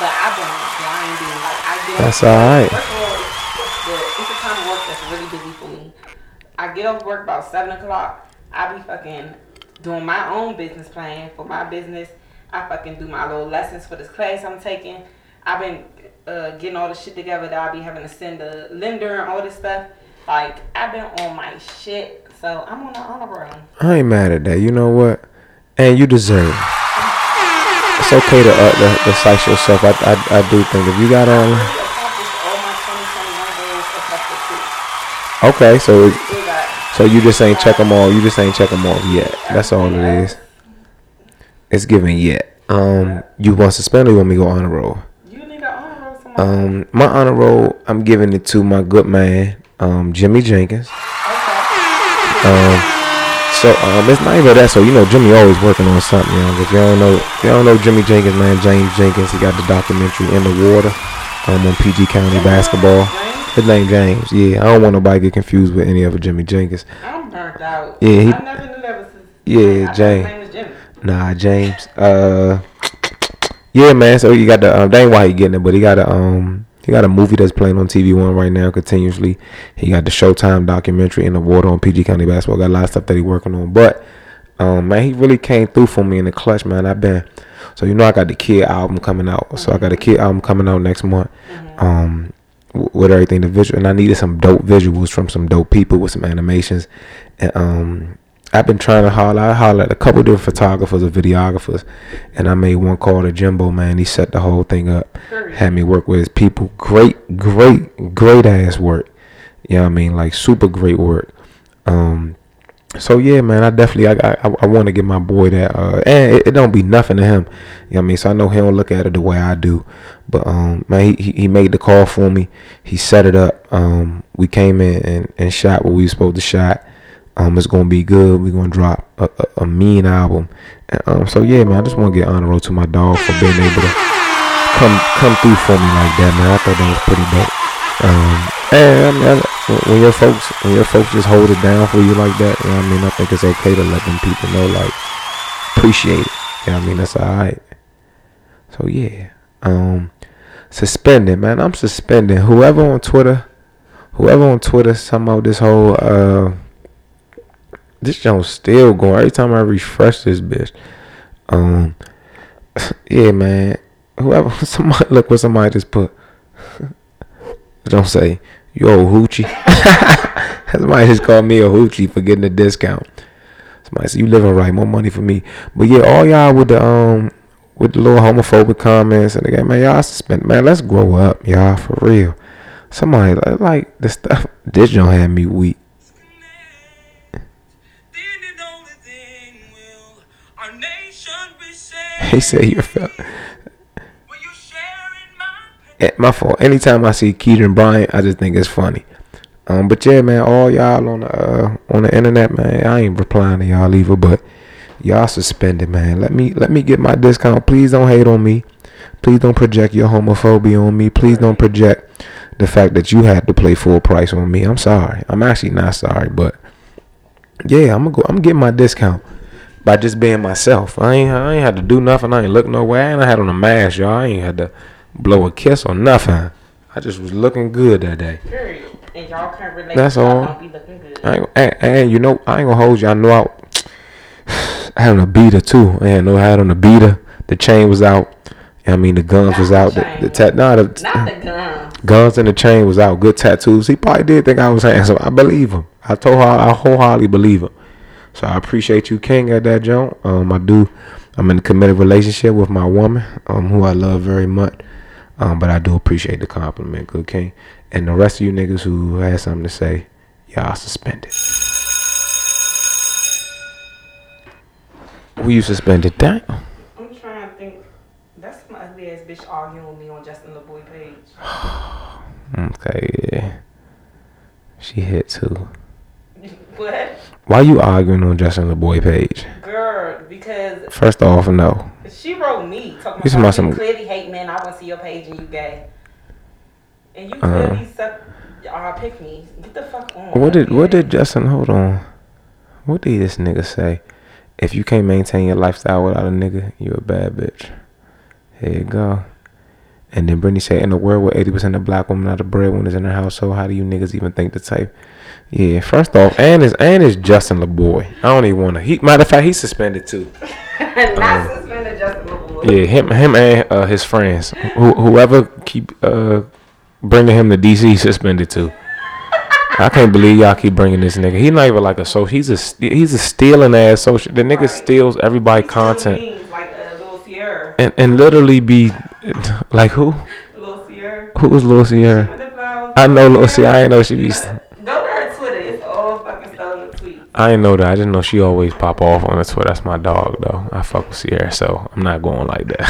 S2: But I've been grinding. Like I get
S3: That's
S2: off-
S3: alright.
S2: First of all, it's, the, it's a time of work that's really busy for me. I get off work about seven o'clock. I be fucking doing my own business plan for my business. I fucking do my little lessons for this class I'm taking. I've been uh, getting all the shit together that I'll be having to send the lender and all this stuff. Like I've been on my shit, so I'm on the honor roll.
S3: I ain't mad at that. You know what? And you deserve it. It's okay to uh, to, to slice yourself. I, I I do think if you got all.
S2: Really accomplished all my 2021 goals except for two.
S3: Okay, so it- so you just ain't check them all. You just ain't check them off yet. That's all it is. It's given yet. Um, you want suspend or you want me to go honor roll? Um, my honor roll, I'm giving it to my good man, um, Jimmy Jenkins. Um, So um, it's not even that. So you know, Jimmy always working on something. You know, if y'all know, if y'all know Jimmy Jenkins, man, James Jenkins. He got the documentary in the water, um, on PG County basketball. His name James. Yeah, I don't want nobody to get confused with any other Jimmy Jenkins.
S2: I'm burnt out.
S3: Yeah, he-
S2: I never knew that was his
S3: Yeah, James.
S2: His name was Jimmy.
S3: Nah, James. Uh, yeah, man. So you got the um, that ain't why he getting it, but he got a um, he got a movie that's playing on TV One right now continuously. He got the Showtime documentary in the water on PG County basketball. Got a lot of stuff that he working on, but um, man, he really came through for me in the clutch, man. I've been so you know I got the Kid album coming out, so I got a Kid album coming out next month. Um, with everything the visual, and I needed some dope visuals from some dope people with some animations, and um. I've been trying to holler. I hollered at a couple different photographers and videographers, and I made one call to Jimbo. Man, he set the whole thing up. Had me work with his people. Great, great, great ass work. You know what I mean? Like super great work. Um, so yeah, man, I definitely I I, I want to give my boy that. Uh, and it, it don't be nothing to him. You know what I mean? So I know he don't look at it the way I do. But um, man, he, he he made the call for me. He set it up. Um, we came in and, and shot what we was supposed to shot. Um, it's gonna be good. We're gonna drop a, a, a mean album. Um, so yeah, man, I just want to get honor roll to my dog for being able to come come through for me like that, man. I thought that was pretty dope. Um, and I mean, I, when your folks when your folks just hold it down for you like that, you know I mean? I think it's okay to let them people know, like, appreciate it. You know I mean? That's all right. So yeah, um, suspended, man. I'm suspending whoever on Twitter, whoever on Twitter, somehow this whole uh, this joint still going. Every time I refresh this bitch, um, yeah, man. Whoever somebody look what somebody just put. Don't say yo hoochie. somebody just called me a hoochie for getting a discount. Somebody said you living right, more money for me. But yeah, all y'all with the um with the little homophobic comments and again, man, y'all suspend man, let's grow up, y'all, for real. Somebody like, like the stuff this joint had me weak. He said you're felt. Eh, my fault. Anytime I see Keaton Bryant, I just think it's funny. Um, but yeah, man, all y'all on the uh, on the internet, man, I ain't replying to y'all either, but y'all suspended, man. Let me let me get my discount. Please don't hate on me. Please don't project your homophobia on me. Please don't project the fact that you had to play full price on me. I'm sorry. I'm actually not sorry, but yeah, I'm gonna go. I'm getting my discount by just being myself. I ain't I ain't had to do nothing. I ain't look nowhere. And I had on a mask, y'all. I ain't had to blow a kiss or nothing. I just was looking good that day.
S2: Period. And y'all can't relate.
S3: That's all.
S2: Don't be looking good.
S3: I ain't, and, and you know, I ain't gonna hold you. I know I, I had on a beater too. I had no I had on a beater. The chain was out. I mean, the guns was out. The, the tat, nah, the,
S2: Not the uh, gun.
S3: guns and the chain was out. Good tattoos. He probably did think I was handsome. I believe him. I told her I wholeheartedly believe him. So I appreciate you, King, at that joint. Um, I do. I'm in a committed relationship with my woman, um, who I love very much. Um, but I do appreciate the compliment, good King. And the rest of you niggas who had something to say, y'all suspended. Who you suspended? Damn.
S2: I'm trying to think. That's my ugly ass bitch arguing with me on Justin LaBoy page.
S3: Okay, yeah. She hit too.
S2: what?
S3: Why you arguing on Justin LaBoy page?
S2: Girl, because
S3: First off, no.
S2: she wrote me talking
S3: You
S2: about,
S3: about
S2: you
S3: some-
S2: clearly hate men. I want to see your page and you gay. And you
S3: Uh.
S2: clearly suck. Uh, pick me. Get the fuck on.
S3: What did what did Justin? Hold on. What did this nigga say? If you can't maintain your lifestyle without a nigga, you a bad bitch. Here you go. And then Brittany said, in a world where eighty percent of black women are the breadwinners in their household, how do you niggas even think the type? Yeah, first off, and is and is Justin LaBoy. I don't even want to. He matter of fact, he's suspended too.
S2: Not suspended Justin LaBoy.
S3: Yeah, him, him, and uh, his friends, who, whoever keep uh, bringing him to DC, suspended too. I can't believe y'all keep bringing this nigga. He's not even like a social. He's a he's a stealing ass social. The nigga
S2: Right.
S3: steals everybody content
S2: Means like.
S3: And and literally be like who?
S2: Lil Sierra.
S3: Who Lil Sierra?
S2: With the flowers.
S3: I know Lil Sierra. I ain't know she be.
S2: Go to her Twitter. It's all fucking stolen tweets.
S3: I ain't know that. I just know she always pop off on the Twitter. That's my dog though. I fuck with Sierra, so I'm not going like that.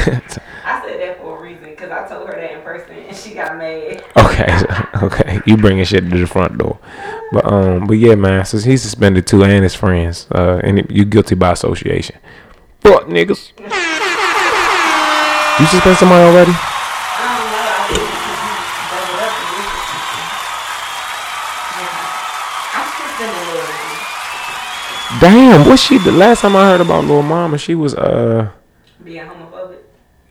S2: I said that for a reason because I told her that in person and she got mad.
S3: okay. Okay. You bringing shit to the front door, but um, but yeah, man. Since he's suspended too, and his friends, uh, and you guilty by association. Fuck niggas. You suspend somebody already? Damn, what she? The last time I heard about Lil Mama, she was uh,
S2: Being homophobic.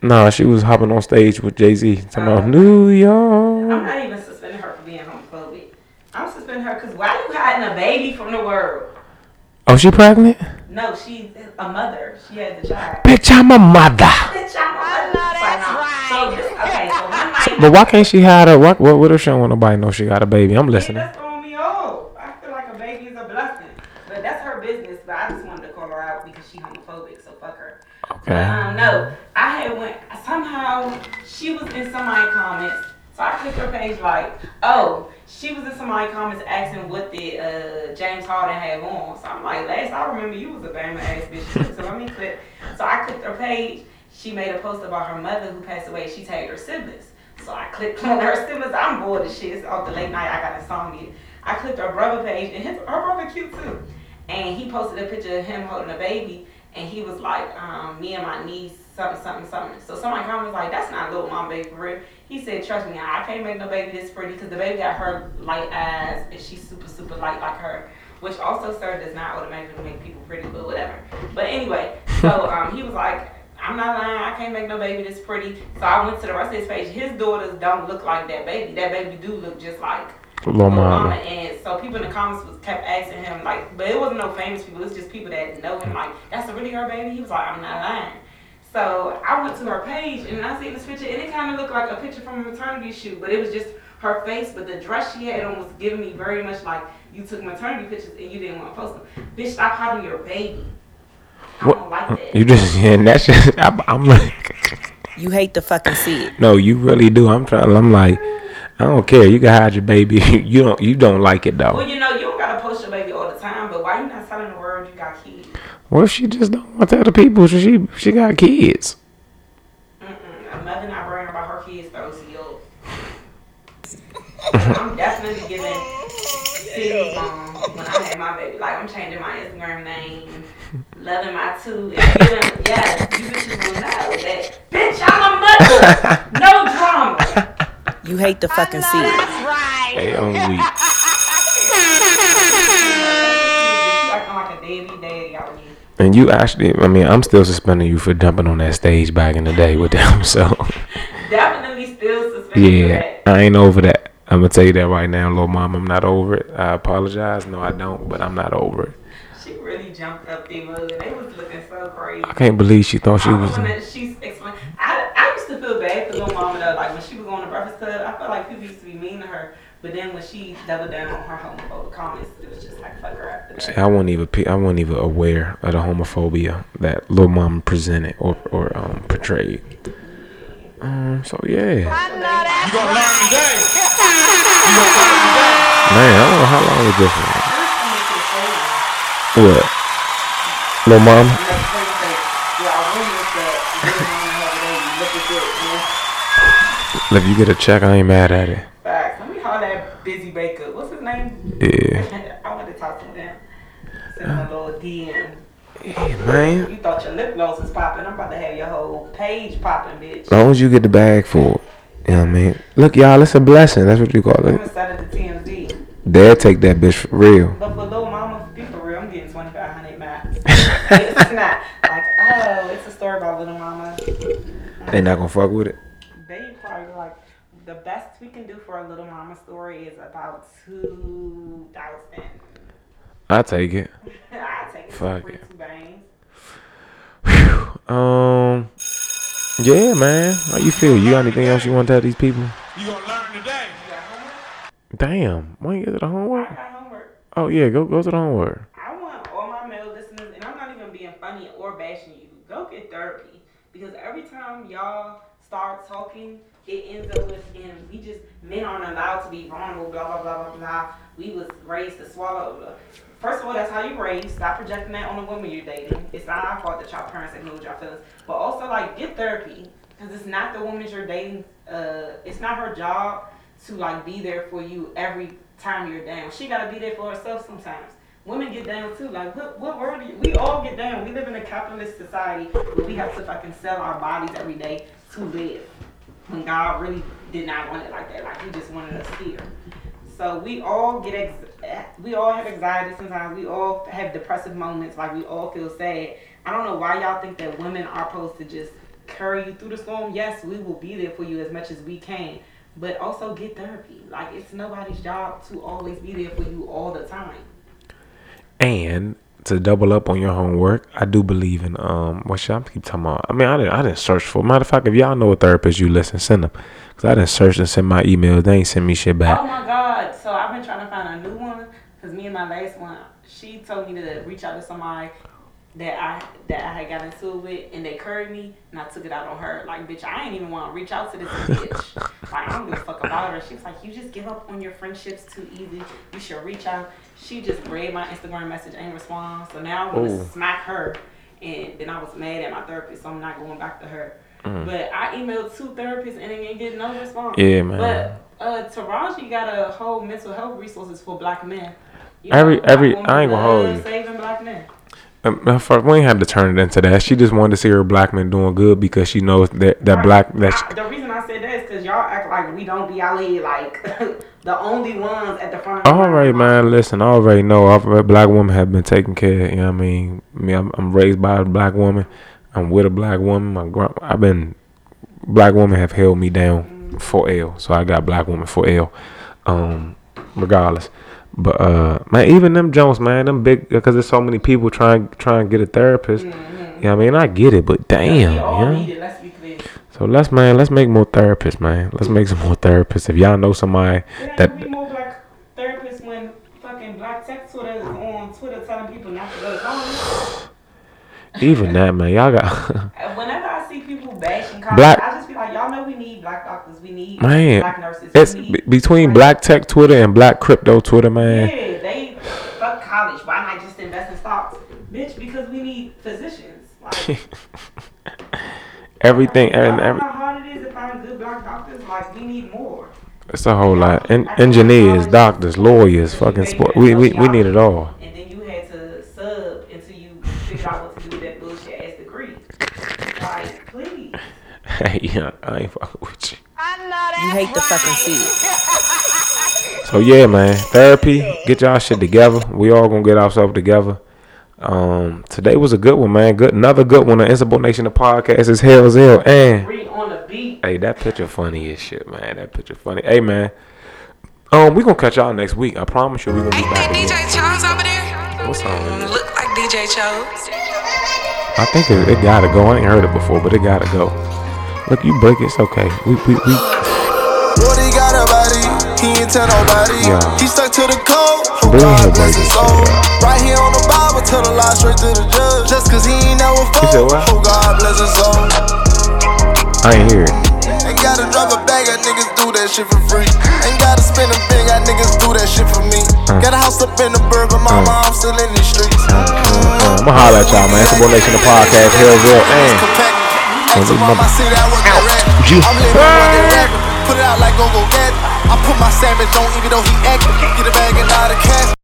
S3: nah, she was hopping on stage with Jay Z, talking about New York.
S2: I'm not even suspending her for being homophobic. I'm suspending her because why are you hiding a baby from the world?
S3: Oh, she pregnant?
S2: No, she's a mother. She has a child.
S3: Bitch, I'm a mother.
S2: Bitch, I'm a mother. That's right. So this, okay, so one night.
S3: But why can't she hide her? What? What? What if she don't want nobody to know she got a baby? I'm
S2: Yeah,
S3: listening.
S2: that's throwing me off. I feel like a baby is a blessing. But that's her business. But I just wanted to call her out because she homophobic, so fuck her. But,
S3: Okay.
S2: um, no, I had went somehow she was in somebody's comments, so I clicked her page like, oh, she was in somebody's comments asking what did uh, James Harden have on. So I'm like, last I remember you was a Bama ass bitch. So let me click. So I clicked her page. She made a post about her mother who passed away. She tagged her siblings. So I clicked on her siblings. I'm bored of shit. It's off the late night. I got a song insomnia. I clicked her brother page, and his, her brother cute too. And he posted a picture of him holding a baby, and he was like, um, me and my niece, something, something, something. So somebody commented like, that's not a little mom baby for real. He said, trust me, I can't make no baby this pretty because the baby got her light eyes, and she's super, super light like her. Which also, sir, does not automatically make people pretty, but whatever. But anyway, so um, he was like, I'm not lying, I can't make no baby this pretty. So I went to the rest of his page. His daughters don't look like that baby. That baby do look just like
S3: Lil
S2: Mama.
S3: Mama.
S2: And so people in the comments was kept asking him like, but it wasn't no famous people. It's just people that know him. Like, that's really her baby. He was like, I'm not lying. So I went to her page and I seen this picture, and it kind of looked like a picture from a maternity shoot, but it was just her face. But the dress she had on was giving me very much like you took maternity pictures and you didn't want to post them. Bitch, stop hiding your baby. I
S3: What?
S2: don't like that.
S3: You just and that's just I'm, I'm like
S5: You hate to fucking see it.
S3: no, you really do. I'm trying. I'm like I don't care. You can hide your baby. You don't. You don't like it
S2: well,
S3: though.
S2: you know, you don't gotta post your baby all the time, but why you not telling the world you got kids?
S3: What if she just don't want to tell the people she she got kids?
S2: Mm-mm. Imagine not worrying about her kids throws you I'm definitely giving city um, when I had my baby. Like I'm changing my Instagram name, loving my two, and giving yes, you bitches will know that bitch I'm a mother. No drama.
S5: You hate the fucking see it.
S3: Hey, I'm weak.
S2: Like a daddy daddy out here.
S3: And you actually, I mean, I'm still suspending you for jumping on that stage back in the day with them. So
S2: Definitely still suspending.
S3: yeah. I ain't over that. I'm gonna tell you that right now, little mom. I'm not over it. I apologize. No, I don't. But I'm not over it.
S2: She really jumped up there, mother. They was looking so crazy.
S3: I can't believe she thought she
S2: I
S3: was.
S2: that she's explain. I, I used to feel bad for little mama though. Like when she was going to Breakfast Club, I felt like people used to be mean to her. But then when she doubled down on her homophobic comments, it was just like fuck her after
S3: See. I wasn't even. I wasn't even aware of the homophobia that Lil Mama presented or or um, portrayed. Um. So yeah,
S4: You gonna learn today. You gonna learn today.
S3: man. I don't know how long was this one. What? Lil Mama. If you get a check, I ain't mad at it.
S2: Facts. Let me call that busy baker. What's his name?
S3: Yeah.
S2: I want to talk to him. Send a little DM.
S3: Yeah, man.
S2: You thought your lip gloss was popping. I'm about to have your whole page popping, bitch.
S3: As long as you get the bag for it. You know what I mean? Look, y'all, it's a blessing. That's what you call
S2: I'm
S3: it.
S2: inside of the TMZ.
S3: They'll take that bitch for real.
S2: But for little mama, be for real, I'm getting 2500 max. it's not like, oh, it's a story about little mama.
S3: They not gonna fuck with it.
S2: They probably like, the best we can do for a little mama story is about 2000.
S3: I take it.
S2: I take it
S3: Fuck it.
S2: two bangs.
S3: Um. Yeah, man. How you feel? You got anything else you want to tell these people?
S4: You gonna learn today.
S2: You got homework?
S3: Damn. Why you get to the
S2: I
S3: homework?
S2: got homework.
S3: Oh yeah, go go to the homework.
S2: I want all my male listeners, and I'm not even being funny or bashing you. Go get therapy because every time y'all start talking, it ends up with, and we just men aren't allowed to be vulnerable. Blah blah blah blah blah. We was raised to swallow. Blah. First of all, that's how you raised. Stop projecting that on the woman you're dating. It's not our fault that y'all parents ignored y'all feelings. But also, like, get therapy because it's not the woman you're dating. Uh, it's not her job to like be there for you every time you're down. She gotta be there for herself sometimes. Women get down too. Like what what word? do you- We all get down. We live in a capitalist society where we have to fucking sell our bodies every day to live. When God really did not want it like that. Like He just wanted us here. So we all get ex- we all have anxiety sometimes. We all have depressive moments. Like we all feel sad. I don't know why y'all think that women are supposed to just carry you through the storm. Yes, we will be there for you as much as we can, but also get therapy. Like it's nobody's job to always be there for you all the time.
S3: And to double up on your homework, I do believe in um. What should I keep talking about? I mean, I didn't. I didn't search for. Matter of fact, if y'all know a therapist, you listen, send them. Cause I didn't search and send my emails. They ain't send me shit back.
S2: Oh my God! So I've been trying to find a new one because me and my last one, she told me to reach out to somebody that I that I had got into it with, and they curried me, and I took it out on her. Like, bitch, I ain't even want to reach out to this bitch. like, I don't give a fuck about her. She was like, you just give up on your friendships too easy. You should reach out. She just read my Instagram message and respond. So now I want to smack her, and then I was mad at my therapist, so I'm not going back to her. But I emailed two therapists and didn't get no response.
S3: Mm. Yeah, man.
S2: But uh, Taraji got a whole mental health resources for black men. You
S3: Every-
S2: black
S3: every- I ain't gonna hold you.
S2: Saving black men.
S3: Um, for- we ain't had to turn it into that. She just wanted to see her black man doing good because she knows that that black that.
S2: I, the reason I said that is because y'all act like we don't be out here like the only ones at the front. Of the
S3: All
S2: line.
S3: right, man. Listen, I already know our black women have been taken care. of, You know what I mean? I mean, I'm, I'm raised by a black woman. I'm with a black woman. My grand, I've been black women have held me down for L, so I got black woman for L. Um, regardless, but uh, man, even them Jones, man, them big because there's so many people trying trying to get a therapist. Yeah, I mean, I get it, but damn,
S2: We all
S3: you know?
S2: need it. Let's be clear.
S3: So let's man, let's make more therapists, man. Let's make some more therapists. If y'all know somebody
S2: There
S3: that
S2: be more black therapists when fucking black tech Twitter is on Twitter telling people not to go to college.
S3: even that man, y'all got
S2: Uh, Whenever I see people bashing college,
S3: Black-
S2: I just be like, y'all know we need black doctors, we need
S3: Man,
S2: black nurses.
S3: it's
S2: we need,
S3: be- between
S2: like,
S3: black tech Twitter and black crypto Twitter, man.
S2: Yeah, they fuck college. Why not just invest in stocks, bitch? Because we need physicians. Like,
S3: Everything and
S2: y'all know
S3: every
S2: how hard it is to find good black doctors. Like, we need more.
S3: it's a whole lot. En- engineers, doctors, lawyers, fucking sport. We, we we need it all. yeah, I ain't fucking with you.
S5: You hate to fucking see it.
S3: So yeah, man, therapy. Get y'all shit together. We all gonna get ourselves together. Um, today was a good one, man. Good, another good one. The Insubordination of podcast is Hell's Hell, and
S2: Read on the beat.
S3: hey, that picture funny as shit, man. That picture funny. Hey, man. Um, we gonna catch y'all next week. I promise you, we gonna be
S6: Ain't
S3: back
S6: that DJ
S3: again.
S6: Chose over there?
S3: What song?
S6: Look like DJ Chose.
S3: I think it, it gotta go. I ain't heard it before, but it gotta go. Look, you break it. It's okay. We we we.
S1: Brody got a body, he ain't tell nobody.
S3: Yeah.
S1: He stuck to the code.
S3: Bring
S1: God
S3: her
S1: bless his
S3: shit
S1: soul.
S3: out.
S1: Right here on the Bible, tell the lie straight to the judge. Just cause he ain't never
S3: You said what?
S1: Oh God bless his soul.
S3: I ain't hear it.
S1: Ain't gotta drop a bag, got niggas do that shit for free. Ain't gotta spend a big, got niggas do that shit for me. Got a house up in the burg, but my
S3: Uh.
S1: mom still in these streets.
S3: Uh, I'ma holler at y'all, man. Insubordination of podcast. Hell's Hell, and.
S1: Ask
S3: these
S1: around my
S3: mother-
S1: city, I work at rap.
S3: Gee.
S1: I'm living what they rapping. Put it out like go go get. I put my savage on even though he acting. Get a bag and out of cash.